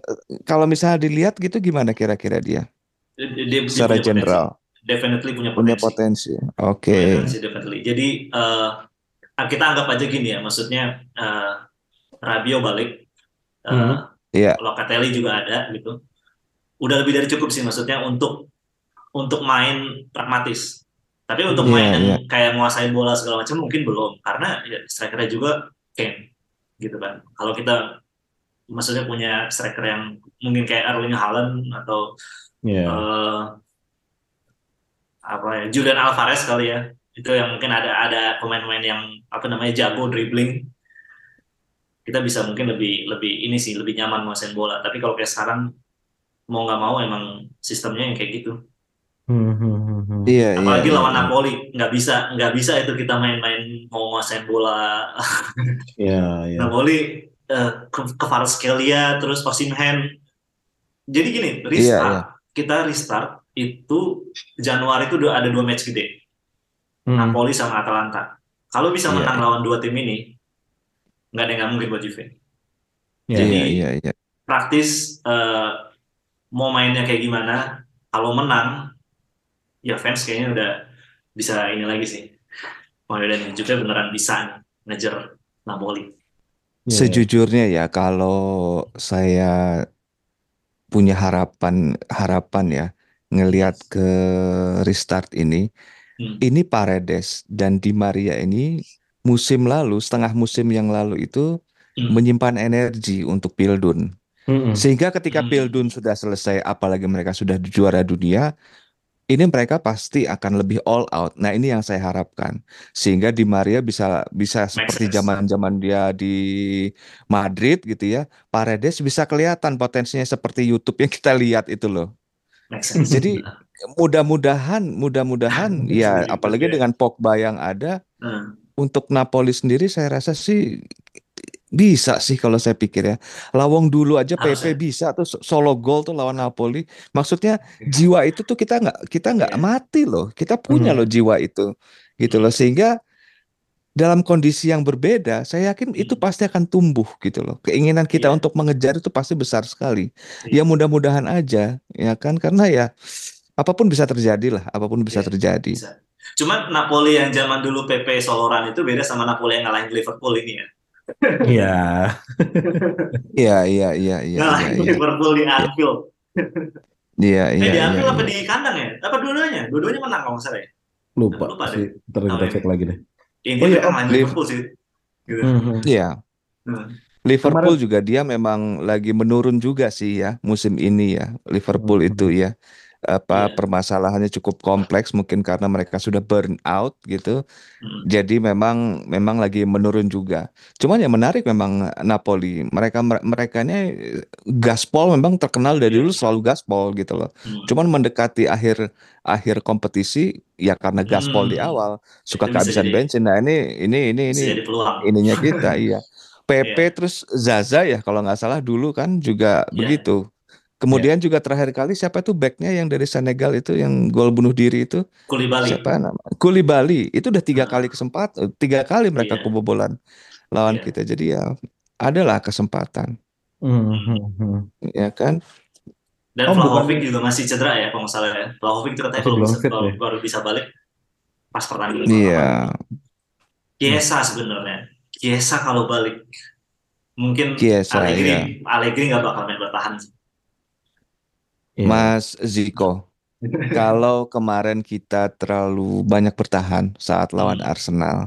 kalau misalnya dilihat gitu gimana kira-kira dia dia, dia- dia secara general potensi. Definitely punya punya potensi. potensi? Oke. Potensi, definitely. Jadi eh, kita anggap aja gini ya, maksudnya eh, Rabiot balik, eh, Hmm. Iya. Locatelli juga ada gitu. Udah lebih dari cukup sih maksudnya untuk untuk main pragmatis. Tapi untuk Iya, main iya. kayak menguasai bola segala macam mungkin belum karena ya strikernya juga Kane gitu kan. Kalau kita maksudnya punya striker yang mungkin kayak Erling Haaland atau Iya. eh, apa ya Julian Alvarez kali ya itu yang mungkin ada ada pemain-pemain yang apa namanya jago dribbling kita bisa mungkin lebih lebih ini sih lebih nyaman menguasain bola tapi kalau kayak sekarang mau nggak mau emang sistemnya yang kayak gitu Hmm, hmm, hmm, hmm. Iya, iya, apalagi iya, lawan iya. Napoli nggak bisa nggak bisa itu kita main-main mau menguasain bola Iya, iya. Napoli eh, ke, ke Kvaratskhelia terus Osimhen jadi gini Iya, restart iya. kita restart itu Januari itu udah ada dua match gede Hmm. Napoli sama Atalanta. Kalau bisa Iya, menang iya. lawan dua tim ini, nggak ada yang nggak mungkin buat Juve. Iya. Jadi Iya, iya, iya. praktis eh, mau mainnya kayak gimana, kalau menang, ya fans kayaknya udah bisa ini lagi sih. Oh dan Juve beneran bisa nih ngejar Napoli. Iya. Sejujurnya ya, kalau saya punya harapan harapan ya ngelihat ke restart ini, Hmm. ini Paredes dan Di Maria ini musim lalu, setengah musim yang lalu itu Hmm. menyimpan energi untuk Pildun. Hmm. Sehingga ketika Hmm. Pildun sudah selesai, apalagi mereka sudah juara dunia, ini mereka pasti akan lebih all out. Nah, ini yang saya harapkan. Sehingga Di Maria bisa bisa seperti zaman-zaman dia di Madrid gitu ya. Paredes bisa kelihatan potensinya seperti YouTube yang kita lihat itu loh. Jadi mudah-mudahan mudah-mudahan ya apalagi ya. dengan Pogba yang ada Hmm. untuk Napoli sendiri saya rasa sih bisa sih kalau saya pikir ya. Lawang dulu aja Harusnya. PP bisa tuh so- solo gol tuh lawan Napoli. Maksudnya jiwa itu tuh kita nggak kita nggak Iya. mati loh. Kita punya Mhm. loh jiwa itu. Gitu loh sehingga dalam kondisi yang berbeda, saya yakin itu Hmm. pasti akan tumbuh gitu loh. Keinginan kita Iya. untuk mengejar itu pasti besar sekali. Iya. Ya mudah-mudahan aja ya kan karena ya apa pun bisa terjadi lah, apa pun bisa Iya, terjadi. Bisa. Cuman Napoli yang zaman dulu PP Soloran itu beda sama Napoli yang ngalahin Liverpool ini ya. Iya. Iya iya iya iya iya ngalahin iya. Liverpool di Anfield. Iya Eh iya di iya. Anfield apa iya. di kandang ya? Apa dua-duanya? Dua-duanya menang kalau nggak salah ya. Lupa, Lupa sih. Ntar kita Oh, cek iya. lagi deh. Intinya Oh iya, ngalahin Liv- Liverpool sih. Gitu. Hmm. Iya. Hmm. Liverpool Kemarin- juga dia memang lagi menurun juga sih ya musim ini ya. Liverpool Hmm. itu ya apa Iya. permasalahannya cukup kompleks mungkin karena mereka sudah burn out gitu. Hmm. Jadi memang memang lagi menurun juga. Cuman yang menarik memang Napoli. Mereka mereka ini gaspol memang terkenal dari Iya. dulu selalu gaspol gitu loh. Hmm. Cuman mendekati akhir akhir kompetisi ya karena gaspol di Hmm. awal suka Itu bisa kehabisan jadi- bensin. Nah ini ini ini ini ininya kita iya. PP Iya. terus Zaza ya kalau nggak salah dulu kan juga Iya. begitu. Kemudian juga terakhir kali siapa tuh backnya yang dari Senegal itu yang gol bunuh diri itu Kulibali. siapa nama? Koulibaly itu udah tiga Ah. kali kesempatan, tiga kali mereka Iya. kebobolan lawan Iya. kita. Jadi ya adalah kesempatan, Hmm, hmm, hmm. ya kan? Dan Oh, Vlahovic juga masih cedera ya kalau nggak salah ya. Vlahovic itu katanya belum bisa, baru, ya? baru bisa balik pas pertandingan. Iya, Chiesa sebenarnya. Chiesa kalau balik mungkin Chiesa, Allegri iya. Allegri nggak bakal main bertahan. sih. Iya. Mas Ziko. Kalau kemarin kita terlalu banyak bertahan saat lawan Hmm. Arsenal,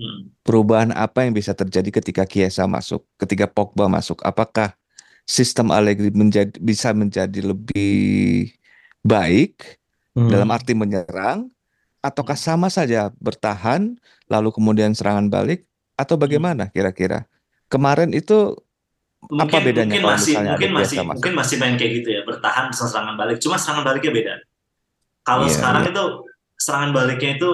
Hmm. perubahan apa yang bisa terjadi ketika Chiesa masuk, ketika Pogba masuk? Apakah sistem Allegri menjadi bisa menjadi lebih baik Hmm. dalam arti menyerang, ataukah sama saja bertahan lalu kemudian serangan balik, atau bagaimana kira-kira? Kemarin itu Mungkin, Apa bedanya mungkin kalau masih mungkin masih masuk? mungkin masih main kayak gitu ya bertahan bisa serangan balik cuma serangan baliknya beda kalau Iya, sekarang iya. itu serangan baliknya itu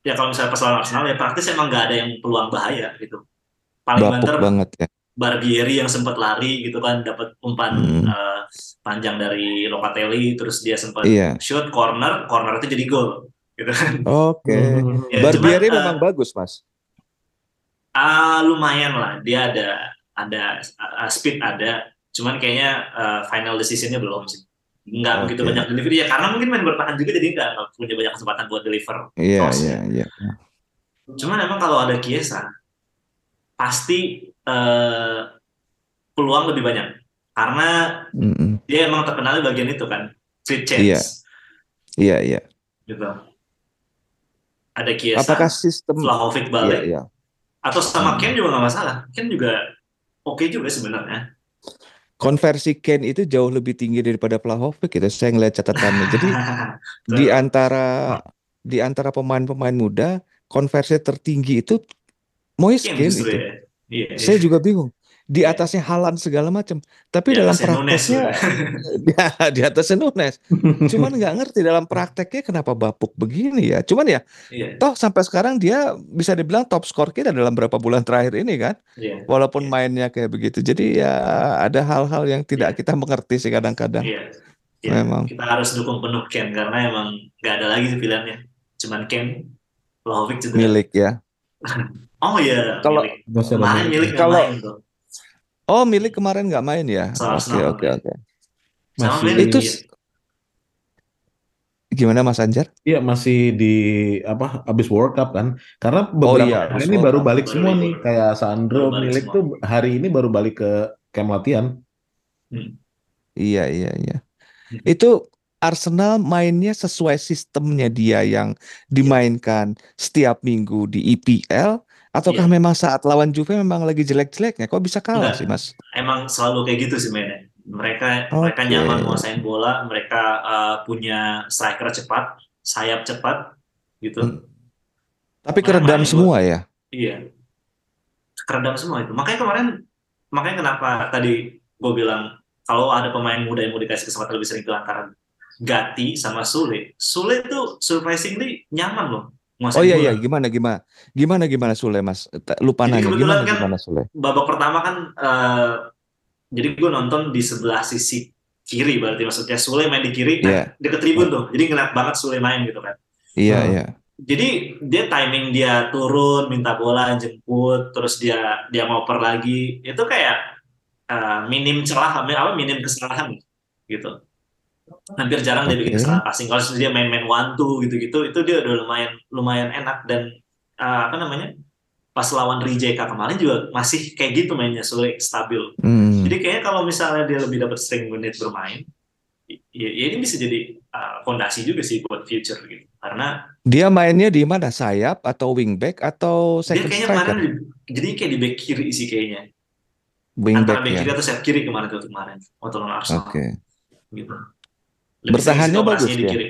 ya kalau misalnya pas lawan Arsenal ya praktis emang nggak ada yang peluang bahaya gitu paling bapuk banter banget ya. Barbieri yang sempat lari gitu kan dapat umpan Hmm. eh, panjang dari Locatelli terus dia sempat Iya. shoot corner corner itu jadi gol gitu kan Oke. Hmm. Ya, Barbieri cuman, eh, memang bagus, Mas. Ah, lumayan lah. Dia ada ada uh, speed ada. Cuman kayaknya uh, final decisionnya belum sih. Nggak begitu Oke. banyak delivery ya karena mungkin main bertahan juga jadi nggak punya banyak kesempatan buat deliver. Iya, iya, ya. iya. Cuman emang kalau ada Chiesa pasti uh, peluang lebih banyak karena Mm-mm. dia emang terkenal di bagian itu kan free chance. Iya. Iya, iya. Gitu. Ada Chiesa, Apakah sistem Vlahovic balik iya. atau sama Hmm. Ken juga nggak masalah. Ken juga oke juga sebenarnya. Konversi Kane itu jauh lebih tinggi daripada Vlahovic itu saya ngeliat catatannya. Jadi di antara di antara pemain-pemain muda konversi tertinggi itu Moise Ken itu. ya. Iya, iya. Saya juga bingung. Di Iya. atasnya Haaland segala macam. Tapi Di dalam prakteknya ya, di atasnya Nunes. Cuman nggak ngerti dalam prakteknya kenapa bapuk begini ya. Cuman ya Iya, toh sampai sekarang dia bisa dibilang top skor kita dalam beberapa bulan terakhir ini kan. iya. Walaupun Iya. mainnya kayak begitu. Jadi ya ada hal-hal yang tidak Iya. kita mengerti sih kadang-kadang. Iya. Iya. Memang. Kita harus dukung penuh Ken karena emang nggak ada lagi pilihannya. Cuman Ken, Vlahovic cedera. Milik ya. Oh iya, Kalau- milik. Kemarin Kalau-. Oh, milik kemarin nggak main ya? Oke, oke, oke. Masih-. Itu iya. gimana Mas Anjar? Iya masih di apa abis World Cup kan? Karena Oh beberapa iya, pemain abis ini World baru Cup. balik semua nih, kayak Sandro milik semua. tuh hari ini baru balik ke camp latihan. Iya, iya, iya. Hmm. Itu Arsenal mainnya sesuai sistemnya dia yang dimainkan setiap minggu di EPL ataukah Iya. memang saat lawan Juve memang lagi jelek-jeleknya? Kok bisa kalah Enggak. sih, Mas? Emang selalu kayak gitu sih mainnya. Mereka mereka Oke. nyaman menguasain bola, mereka uh, punya striker cepat, sayap cepat, gitu. Hmm. Tapi keredam main semua ya? Iya. Keredam semua itu. Makanya kemarin, makanya kenapa tadi gue bilang kalau ada pemain muda yang mau dikasih kesempatan lebih sering itu antara Gatti sama Sule. Sule itu surprisingly nyaman loh. Oh nguasain iya bola. iya gimana gimana gimana gimana Sule Mas lupa Jadi nanya gimana kan- gimana Sule Babak pertama kan, eh, jadi gue nonton di sebelah sisi kiri berarti maksudnya Sule main di kiri, Iya. nah, deket tribun tuh. Jadi ngeliat banget Sule main gitu kan. iya Hmm. iya Jadi dia timing dia turun, minta bola, jemput, terus dia dia ngoper lagi. Itu kayak eh, minim celah, apa minim kesalahan gitu. Hampir jarang dia bikin kesalahan passing. Kalau dia main-main one two gitu-gitu, itu dia udah lumayan lumayan enak dan eh, apa namanya? Pas lawan Rijeka kemarin juga masih kayak gitu mainnya, sulit stabil. Hmm. Jadi kayaknya kalau misalnya dia lebih dapat string menit bermain, ya, ya ini bisa jadi uh, fondasi juga sih buat future gitu. Karena dia mainnya di mana sayap atau wingback atau dia second kayaknya striker kemarin di- jadi kayak di back kiri sih kayaknya. wingback Antara back ya kiri atau sayap kiri kemarin tuh kemarin waktu lawan Arsenal oke gitu. Bertahannya sering sih bagus di kiri.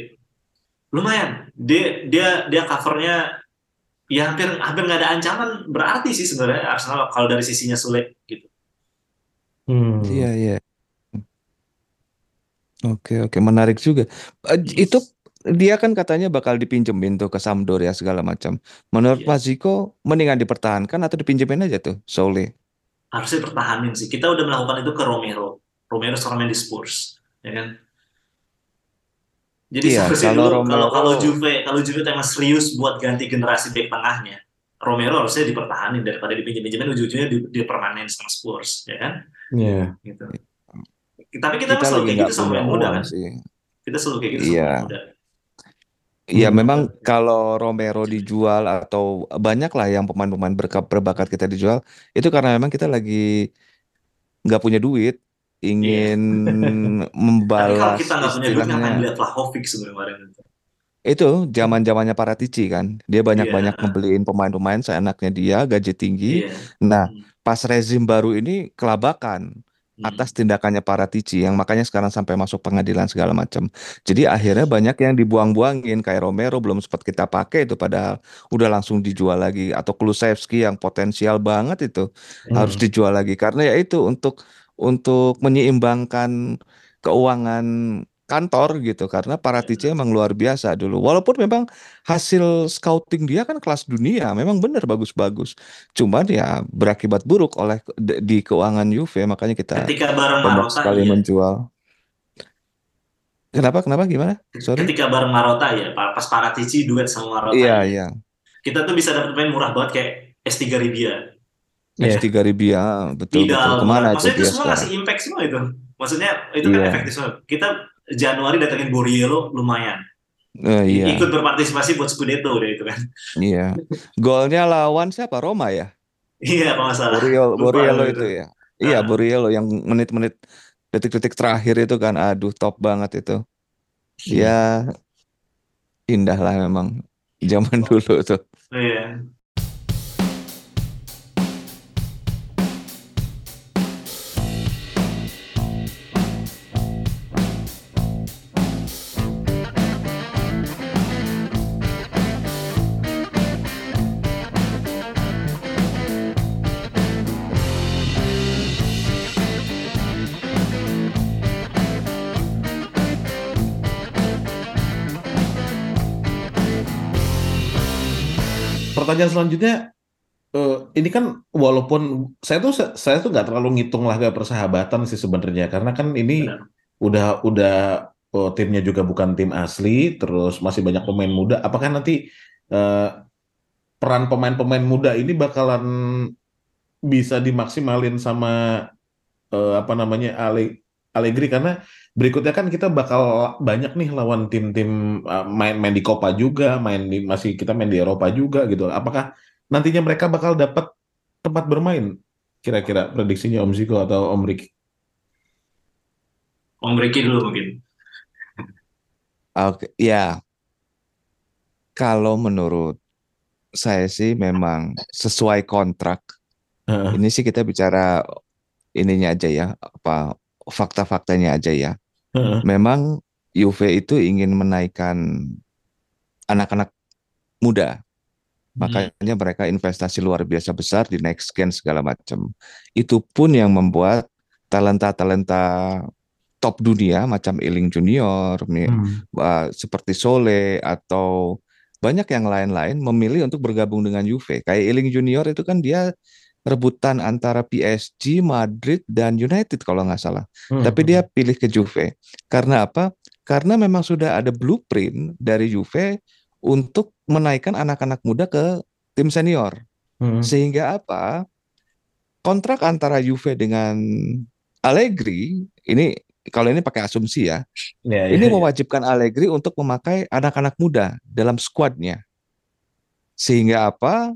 Lumayan. Dia dia dia covernya ya hampir hampir nggak ada ancaman berarti sih sebenarnya Arsenal kalau dari sisinya sulit gitu. Hmm. iya iya oke oke menarik juga Eh, itu dia kan katanya bakal dipinjemin tuh ke Sampdoria segala macam menurut Iya. Mas Ziko mendingan dipertahankan atau dipinjemin aja tuh Sole Harusnya pertahanin sih. Kita udah melakukan itu ke Romero. Romero sekarang main di Spurs. ya kan? Jadi Iya, seharusnya kalau dulu kalau kalau Romero Juve kalau Juve emang serius buat ganti generasi back tengahnya, Romero harusnya dipertahanin daripada dipinjam-pinjamin ujung-ujungnya di, dipermanen sama Spurs, ya kan? Iya. Gitu. Tapi kita, kita selalu kayak gitu sama yang muda kan? sih. Kita selalu kayak gitu sama Iya. yang muda. Iya, Hmm. memang kalau Romero dijual atau banyak lah yang pemain-pemain berbakat kita dijual, itu karena memang kita lagi nggak punya duit, Ingin Tapi kalau membalas kita nggak punya duit ngapain lihat Vlahovic sebenarnya itu. Itu zaman-zamannya Paratici kan, dia banyak-banyak Iya. ngebeliin pemain-pemain seenaknya dia, gaji tinggi. Iya. Nah, Hmm. pas rezim baru ini kelabakan Hmm. atas tindakannya Paratici yang makanya sekarang sampai masuk pengadilan segala macam. Jadi akhirnya banyak yang dibuang-buangin kayak Romero belum sempat kita pakai itu padahal udah langsung dijual lagi atau Kulusevski yang potensial banget itu harus Hmm. dijual lagi karena ya itu untuk untuk menyeimbangkan keuangan kantor gitu karena Paratici emang luar biasa dulu. Walaupun memang hasil scouting dia kan kelas dunia, memang benar bagus-bagus. Cuman ya berakibat buruk oleh di keuangan Juve makanya kita Ketika bareng Marotta sekali iya. menjual. Kenapa? Kenapa? Gimana? Sorry. Ketika bareng Marotta ya, pa- pas Paratici duet sama Marotta Iya, ya. iya. Kita tuh bisa dapat pemain murah banget kayak S3 Ribia. Iya. S3 Ribia, betul betul. Vidal, Ke mana itu maksudnya itu dia semua sekarang? ngasih impact semua itu. Maksudnya itu kan Iya. efektif semua. Kita Januari datengin Borriello lumayan. I- iya, Ikut berpartisipasi buat Scudetto udah itu kan. iya. Golnya lawan siapa? Roma ya? Iya, kalau salah. Borriello, Borriello lu itu ya. Iya, Ah. Borriello yang menit-menit detik-detik terakhir itu kan, aduh top banget itu. Ya indah lah memang zaman dulu tuh. Iya. Pertanyaan selanjutnya, eh, ini kan walaupun saya tuh saya tuh nggak terlalu ngitung laga persahabatan sih sebenarnya karena kan ini Benar. udah udah oh, timnya juga bukan tim asli, terus masih banyak pemain muda. Apakah nanti eh, peran pemain-pemain muda ini bakalan bisa dimaksimalin sama eh, apa namanya Ale- Allegri karena berikutnya kan kita bakal banyak nih lawan tim-tim eh, main-main di Copa juga, main di masih kita main di Eropa juga gitu. Apakah nantinya mereka bakal dapat tempat bermain? Kira-kira prediksinya Om Ziko atau Om Ricky? Om Ricky dulu mungkin. Oke, ya. Kalau menurut saya sih memang sesuai kontrak. Heeh. Ini sih kita bicara ininya aja ya, apa fakta-faktanya aja ya. Memang Juve itu ingin menaikkan anak-anak muda. Hmm. Makanya mereka investasi luar biasa besar di next gen segala macam. Itu pun yang membuat talenta-talenta top dunia macam Eling Junior, Hmm. uh, seperti Sole atau banyak yang lain-lain memilih untuk bergabung dengan Juve. Kayak Eling Junior itu kan dia rebutan antara PSG, Madrid dan United kalau nggak salah. Hmm. Tapi dia pilih ke Juve. Karena apa? Karena memang sudah ada blueprint dari Juve untuk menaikkan anak-anak muda ke tim senior. Hmm. Sehingga apa? Kontrak antara Juve dengan Allegri ini kalau ini pakai asumsi ya, Ya, ya, ini ya. mewajibkan Allegri untuk memakai anak-anak muda dalam skuadnya. Sehingga apa?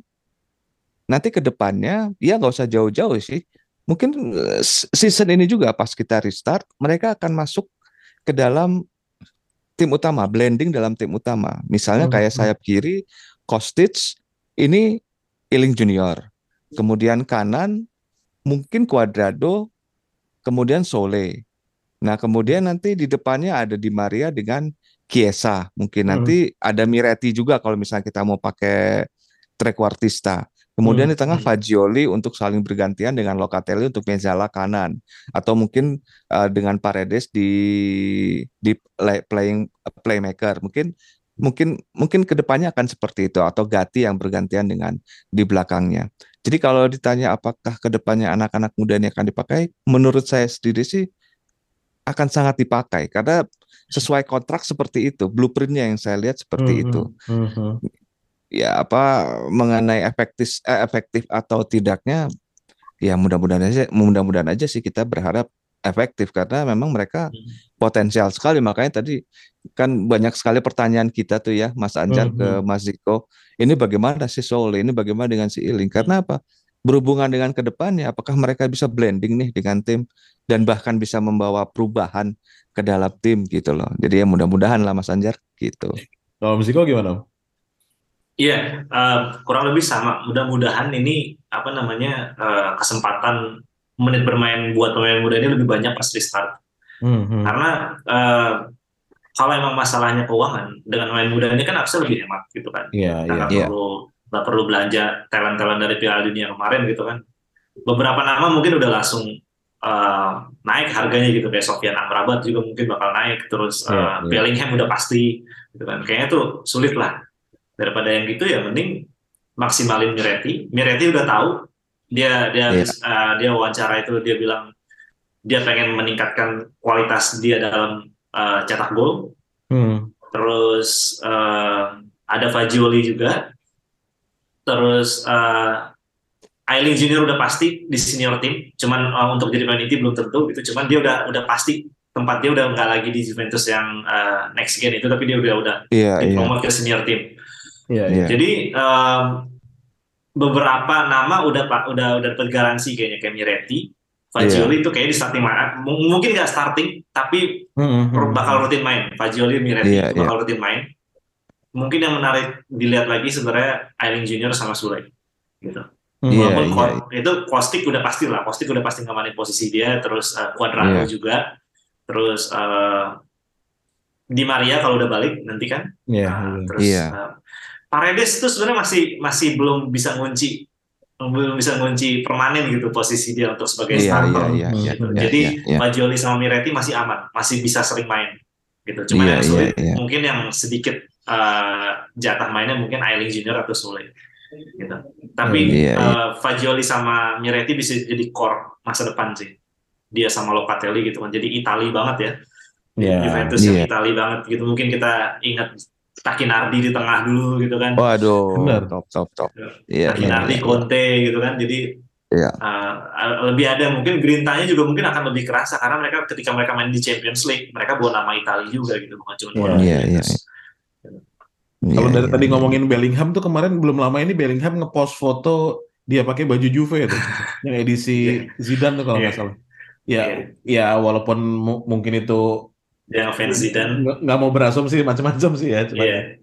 Nanti ke depannya ya nggak usah jauh-jauh sih. Mungkin eh, season ini juga pas kita restart, mereka akan masuk ke dalam tim utama, blending dalam tim utama. Misalnya Hmm, kayak hmm. sayap kiri, Kostic, ini Ealing Junior. Kemudian kanan mungkin Cuadrado, kemudian Sole. Nah, kemudian nanti di depannya ada Di Maria dengan Chiesa. Mungkin Hmm. nanti ada Miretti juga kalau misalnya kita mau pakai trequartista. Kemudian Hmm, di tengah hmm. Fagioli untuk saling bergantian dengan Locatelli untuk Mezzala kanan. Atau mungkin uh, dengan Paredes di di play- playing playmaker. Mungkin mungkin mungkin ke depannya akan seperti itu atau Gatti yang bergantian dengan di belakangnya. Jadi kalau ditanya apakah ke depannya anak-anak muda ini akan dipakai, menurut saya sendiri sih akan sangat dipakai karena sesuai kontrak seperti itu, blueprintnya yang saya lihat seperti Mhm, itu. mhm. Ya apa mengenai efektif eh, efektif atau tidaknya, ya mudah-mudahan aja mudah-mudahan aja sih kita berharap efektif. Karena memang mereka Hmm. potensial sekali. Makanya tadi kan banyak sekali pertanyaan kita tuh ya Mas Anjar ke Mhm. Mas Ziko. Ini bagaimana sih Sole ini bagaimana dengan si Iling karena apa? Berhubungan dengan ke depannya apakah mereka bisa blending nih dengan tim dan bahkan bisa membawa perubahan ke dalam tim gitu loh. Jadi ya mudah-mudahan lah Mas Anjar gitu. Kalau Mas Ziko gimana? Iya, eh, kurang lebih sama. Mudah-mudahan ini apa namanya eh, kesempatan menit bermain buat pemain muda ini lebih banyak pas restart. Mhm. Karena eh, kalau emang masalahnya keuangan dengan pemain muda ini kan harusnya lebih hemat gitu kan. Iya, Kita iya. nggak Iya. perlu nggak perlu belanja talent-talent dari Piala Dunia kemarin gitu kan. Beberapa nama mungkin udah langsung eh, naik harganya gitu kayak Sofian Amrabat juga mungkin bakal naik terus eh, Iya, iya. Bellingham udah pasti gitu kan. Kayaknya tuh sulit lah daripada yang gitu ya mending maksimalin Miretti. Miretti udah tahu dia dia Iya. eh, dia wawancara itu dia bilang dia pengen meningkatkan kualitas dia dalam eh, cetak gol. Hmm. Terus eh, ada Fagioli juga. Terus eh Ailing Junior udah pasti di senior tim. Cuman eh, untuk jadi pemain inti belum tentu gitu. Cuman dia udah udah pasti tempat dia udah nggak lagi di Juventus yang eh, next gen itu tapi dia udah udah iya iya dipromot ke senior tim. Iya. Iya. Jadi em, beberapa nama udah pak udah udah dapat garansi kayaknya kayak Miretti, Fagioli itu kayaknya di starting main. Mungkin nggak starting tapi Mhm, mhm. bakal rutin main. Fagioli, Miretti Iya, bakal rutin main. Mungkin yang menarik dilihat lagi sebenarnya Ailing Junior sama Sule gitu. Walaupun iya, Ko- itu Kostik udah pasti lah, Kostik udah pasti ngamanin posisi dia, terus eh, Cuadrado Iya. juga, terus eh, Di Maria kalau udah balik nanti kan, Iya, Nah, iya. terus Iya. uh, Paredes itu sebenarnya masih masih belum bisa ngunci belum bisa ngunci permanen gitu posisi dia untuk sebagai iya starter. iya iya iya gitu. iya, Jadi iya, iya. Fagioli sama Miretti masih aman, masih bisa sering main gitu. Cuma Iya, yang iya, sulit iya. mungkin yang sedikit uh, jatah mainnya mungkin Ailing Junior atau Sule gitu. Tapi Iya, iya. uh, Fagioli sama Miretti bisa jadi core masa depan sih. Dia sama Locatelli gitu kan. Jadi Itali banget ya. Iya. Juventus yang Iya. Itali banget gitu. Mungkin kita ingat Takinardi di tengah dulu gitu kan. Waduh, Benar. top top top. Iya, iya, Takinardi, iya. Conte gitu kan. Jadi Iya. uh, lebih ada mungkin grintanya juga mungkin akan lebih kerasa karena mereka ketika mereka main di Champions League mereka bawa nama Italia juga gitu bukan cuma Iya, nama iya, Juventus. Kalau Iya, dari iya, tadi iya. ngomongin Bellingham tuh kemarin belum lama ini Bellingham ngepost foto dia pakai baju Juve tuh, yang edisi Zidane tuh kalau nggak Iya. salah. Ya, Iya. ya walaupun mu- mungkin itu Dia ngefans Zidane. nggak nggak mau berasumsi macam-macam sih ya. Cuma, Iya.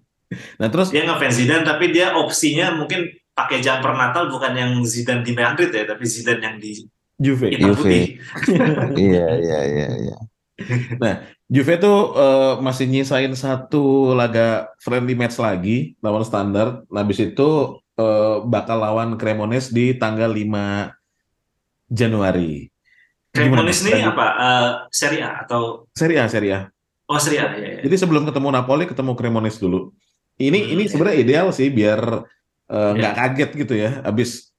Nah terus Dia ngefans Zidane tapi dia opsinya mungkin pakai jumper Natal bukan yang Zidane di Madrid ya, tapi Zidane yang di Juve, hitam Juve. Iya, iya, iya, iya. Juve tuh eh, masih nyisain satu laga friendly match lagi lawan Standard. Nah, habis itu eh, bakal lawan Cremonese di tanggal 5 Januari. Cremonese ini apa? Eh, Serie A atau Serie A, Serie A. oh Serie A ya. ya. Jadi sebelum ketemu Napoli, ketemu Cremonese dulu. Ini Hmm, ini iya. sebenarnya ideal sih biar eh, nggak Iya. kaget gitu ya. Habis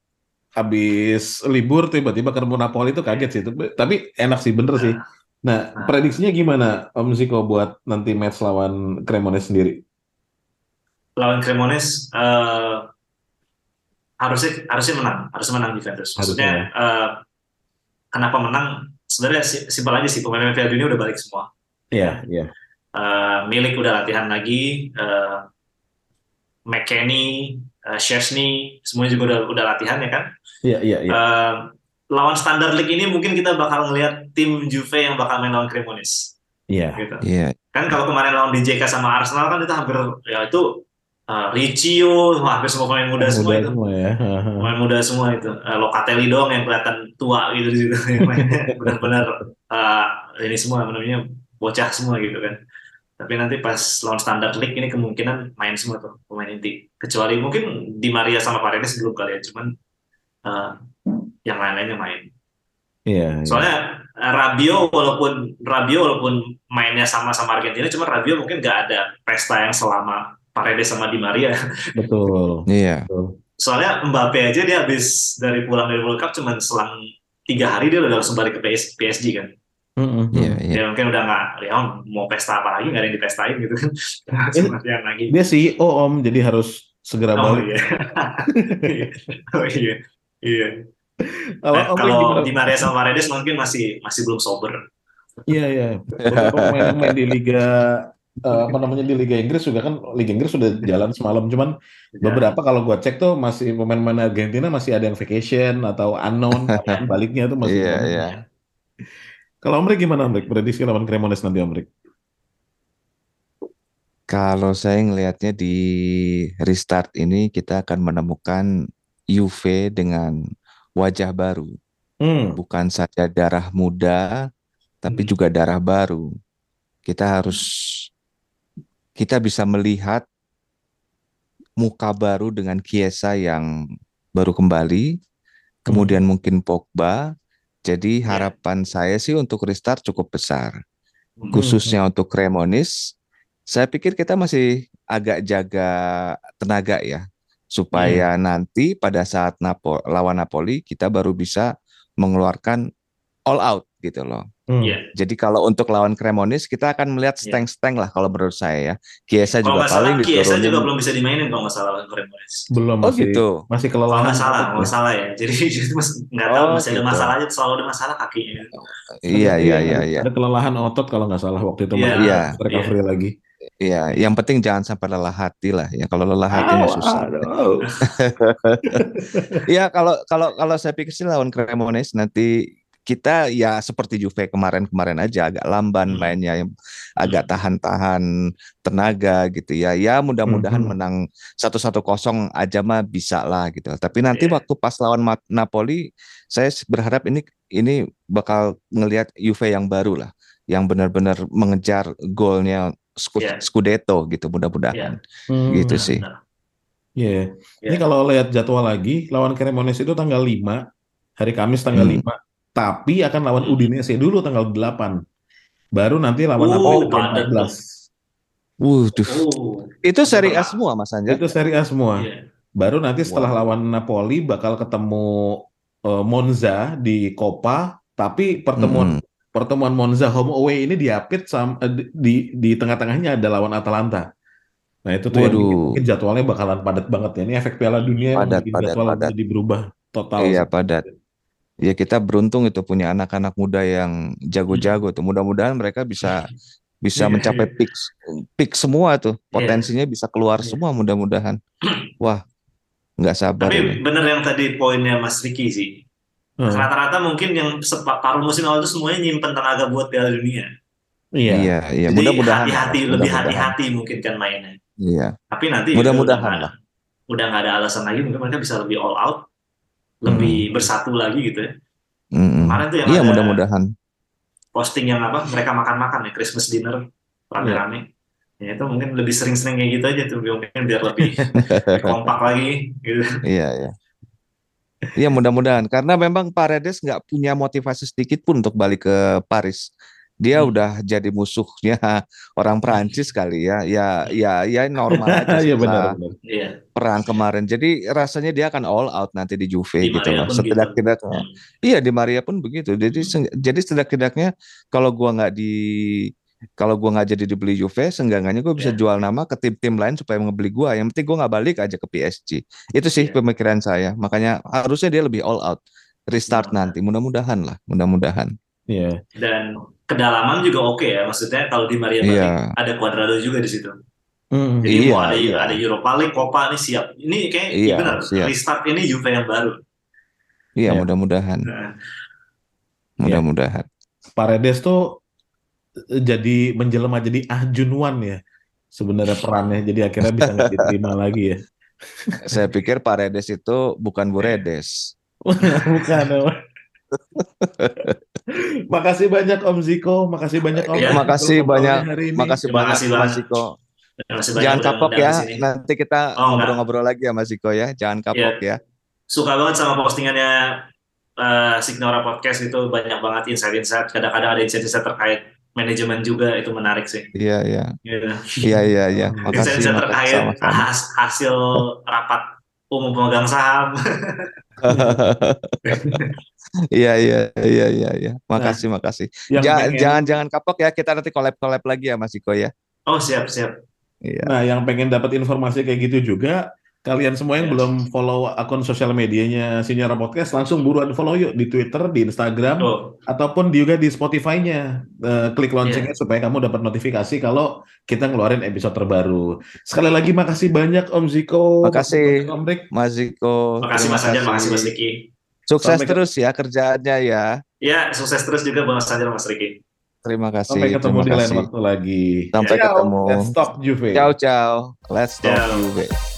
habis libur tiba-tiba ketemu Napoli itu kaget sih. Tapi- enak sih, bener sih. Nah, Nah. prediksinya gimana Om Ziko buat nanti match lawan Cremonese sendiri? lawan Cremonese eh, harusnya harusnya menang, harusnya menang Juventus. Maksudnya eh, kenapa menang? Sebenarnya si- simpel aja sih pemain Piala Dunia udah balik semua. Iya, iya. Eh, Milik udah latihan lagi, eh, McKennie, eh, Szczesny, semuanya juga udah udah latihan ya kan. Iya, iya, iya. Eh, lawan Standard League ini mungkin kita bakal ngelihat tim Juve yang bakal main lawan Cremonese. Iya. Gitu. Iya, Kan kalau kemarin lawan DJK sama Arsenal kan itu hampir ya itu eh, Riccio, hampir semua pemain muda semua itu. semua ya. pemain muda semua itu Eh, Locatelli doang yang kelihatan tua gitu di situ benar-benar eh, ini semua namanya bocah semua gitu kan tapi nanti pas lawan standar league ini kemungkinan main semua tuh pemain inti kecuali mungkin Di Maria sama Paredes belum kali ya cuman eh, yang lain-lainnya main Iya, iya. soalnya eh, Rabio walaupun Rabio walaupun mainnya sama sama Argentina cuma Rabio mungkin nggak ada pesta yang selama Paredes sama Di Maria betul. iya. betul. soalnya Mbappe aja dia habis dari pulang dari World Cup cuman selang tiga hari dia udah langsung balik ke PS, PSG kan Mm-mm. Iya, iya. Ya mungkin udah nggak, ya mau pesta apa lagi nggak ada yang dipestain gitu kan. Yang lagi. Dia CEO Om, jadi harus segera Oh balik. iya. oh iya. Iya. Kalau Eh, kalau? Di Maria sama Paredes mungkin masih masih belum sober. Iya iya. Pemain main di liga eh, apa namanya di Liga Inggris juga kan Liga Inggris sudah jalan semalam cuman Ya. beberapa kalau gua cek tuh masih pemain-pemain Argentina masih ada yang vacation atau unknown baliknya tuh masih Iya, belum. iya. Kalau Om Rick gimana Om Rick? Prediksi lawan Cremonese nanti Om Rick? Kalau saya ngelihatnya di restart ini kita akan menemukan Juve dengan wajah baru, Hmm. bukan saja darah muda, tapi Hmm. juga darah baru. Kita harus kita bisa melihat muka baru dengan Chiesa yang baru kembali, kemudian mungkin Pogba. Jadi harapan saya sih untuk restart cukup besar. Hmm. khususnya untuk Cremonese, saya pikir kita masih agak jaga tenaga ya, supaya nanti pada saat Napo lawan Napoli kita baru bisa mengeluarkan all out gitu loh. Hmm. Iya. Jadi kalau untuk lawan Cremonese kita akan melihat Iya. steng-steng lah kalau menurut saya ya. Chiesa Kalau juga paling Chiesa diturunin. juga belum bisa dimainin kalau nggak salah lawan Cremonese. Belum Oh masih gitu. masih kelelahan. nggak salah, nggak salah ya. Jadi nggak tahu Oh, masih ada gitu. masalah aja, selalu ada masalah kakinya. Iya iya iya iya. Ada kelelahan otot kalau nggak salah waktu itu Iya, masih iya, recovery lagi. Iya, yang penting jangan sampai lelah hati lah ya. Kalau lelah hati Au, susah. Iya, kalau kalau kalau saya pikir sih lawan Cremonese nanti kita ya seperti Juve kemarin-kemarin aja agak lamban Hmm. mainnya, yang agak tahan-tahan tenaga gitu ya. Ya mudah-mudahan Hmm. menang 1-1 kosong aja mah bisa lah gitu. Tapi nanti Iya. waktu pas lawan Napoli, saya berharap ini ini bakal ngelihat Juve yang baru lah, yang benar-benar mengejar golnya Scu- Iya. Scudetto gitu mudah-mudahan. Hmm. Gitu sih. benar. Iya. Ini Iya. kalau lihat jadwal lagi, lawan Cremonese itu tanggal 5, hari Kamis tanggal Hmm. 5. Tapi akan lawan Hmm. Udinese dulu tanggal 8. Baru nanti lawan Oh, Napoli tanggal padat 14. Wuduh, Oh, itu seri A semua Mas Anja? Itu Serie A semua. iya. Baru nanti setelah Wow. lawan Napoli bakal ketemu eh, Monza di Coppa, tapi pertemuan Mm-mm. pertemuan Monza home away ini diapit sama eh, di di tengah-tengahnya ada lawan Atalanta. Nah, itu tuh yang bikin, Waduh. jadwalnya bakalan padat banget ya. Ini efek Piala Dunia yang Padat, bikin padat, jadwal padat. jadi berubah total. Iya padat. Ya kita beruntung itu punya anak-anak muda yang jago-jago tuh. Mudah-mudahan mereka bisa bisa Iya, mencapai peak peak semua tuh. Iya. Potensinya bisa keluar Iya. semua mudah-mudahan. Wah, nggak sabar Tapi ini. bener yang tadi poinnya Mas Ricky sih. Hmm. Rata-rata mungkin yang sepa- paruh musim awal itu semuanya nyimpen tenaga buat Piala Dunia. Iya. Iya, iya. Mudah-mudahan. hati-hati, lah, lebih hati-hati mungkin kan mainnya. Iya. Tapi nanti Mudah-mudahan udah nggak lah. ada- Udah nggak ada alasan lagi, mungkin mereka bisa lebih all out, lebih bersatu lagi gitu ya. Mm-mm. Kemarin tuh yang Iya, mudah-mudahan. posting yang apa, mereka makan-makan ya, Christmas dinner, rame-rame. Ya itu mungkin lebih sering-sering kayak gitu aja tuh, mungkin biar lebih, lebih kompak lagi gitu. Iya, iya. Iya, mudah-mudahan karena memang Paredes nggak punya motivasi sedikit pun untuk balik ke Paris. Dia Hmm. udah jadi musuhnya orang Prancis kali ya. Ya, ya, ya normal aja Iya setelah benar benar. Iya. perang kemarin. Jadi rasanya dia akan all out nanti di Juve Di gitu Maria loh. gitu. Setidak-tidaknya. Hmm. Iya di Maria pun begitu. Jadi seng- jadi setidak-tidaknya kalau gua nggak di kalau gua nggak jadi dibeli Juve, seenggaknya gue bisa Iya. jual nama ke tim-tim lain supaya ngebeli gua. Yang penting gua nggak balik aja ke PSG. Itu sih Iya. pemikiran saya. Makanya harusnya dia lebih all out. Restart Benar. nanti. Mudah-mudahan lah. Mudah-mudahan. Iya. Dan kedalaman juga oke ya, maksudnya kalau di Maria Iya. ada Cuadrado juga di situ. Hmm. Jadi Iya, mau ada iya. ada Europa League, Copa ini siap. Ini kayak Iya, benar siap. restart ini Juve yang baru. Iya, Iya. mudah-mudahan. Nah, Mudah-mudahan. Paredes tuh jadi menjelma jadi Ah Junwan ya sebenarnya perannya jadi akhirnya bisa nggak diterima lagi ya Saya pikir Paredes itu bukan Buredes. bukan. makasih banyak Om Ziko makasih banyak Om Iya. Ziko Makasih banyak. hari ini. Makasih Terima banyak Mas banget. Ziko. Jangan kapok ya. Nanti kita Oh, ngobrol-ngobrol lagi ya Mas Ziko ya. Jangan kapok ya. Suka banget sama postingannya eh, Signora Podcast itu banyak banget insight-insight. Kadang-kadang ada insight-insight terkait manajemen juga itu menarik sih. Iya, iya. Iya, iya, iya. Makasih, Insight-insight terkait sama-sama. has- hasil rapat umum pemegang saham. Iya iya iya iya iya. Makasih makasih. Yang Ja- pengen- Jangan jangan kapok ya kita nanti collab collab lagi ya Mas Iko ya. Oh siap siap. Iya. Nah, yang pengen dapat informasi kayak gitu juga, kalian semua yang Yes. belum follow akun sosial medianya Sinyora Podcast, langsung buruan follow yuk di Twitter, di Instagram, Oh ataupun juga di Spotify-nya. Eh, klik loncengnya Iya. supaya kamu dapat notifikasi kalau kita ngeluarin episode terbaru. Sekali lagi makasih banyak Om Ziko, Makasih. Om Rick. Mas Iko, makasih Mas Anjar, makasih Mas. Riki. Sukses Sampai terus ya kerjaannya ya. Ya sukses terus juga Mas Anjar, Mas Riki. Terima kasih. Sampai ketemu terima di lain waktu lagi. Sampai Ciao. ketemu. Let's talk Juve. Ciao ciao. Let's talk Ciao. Juve.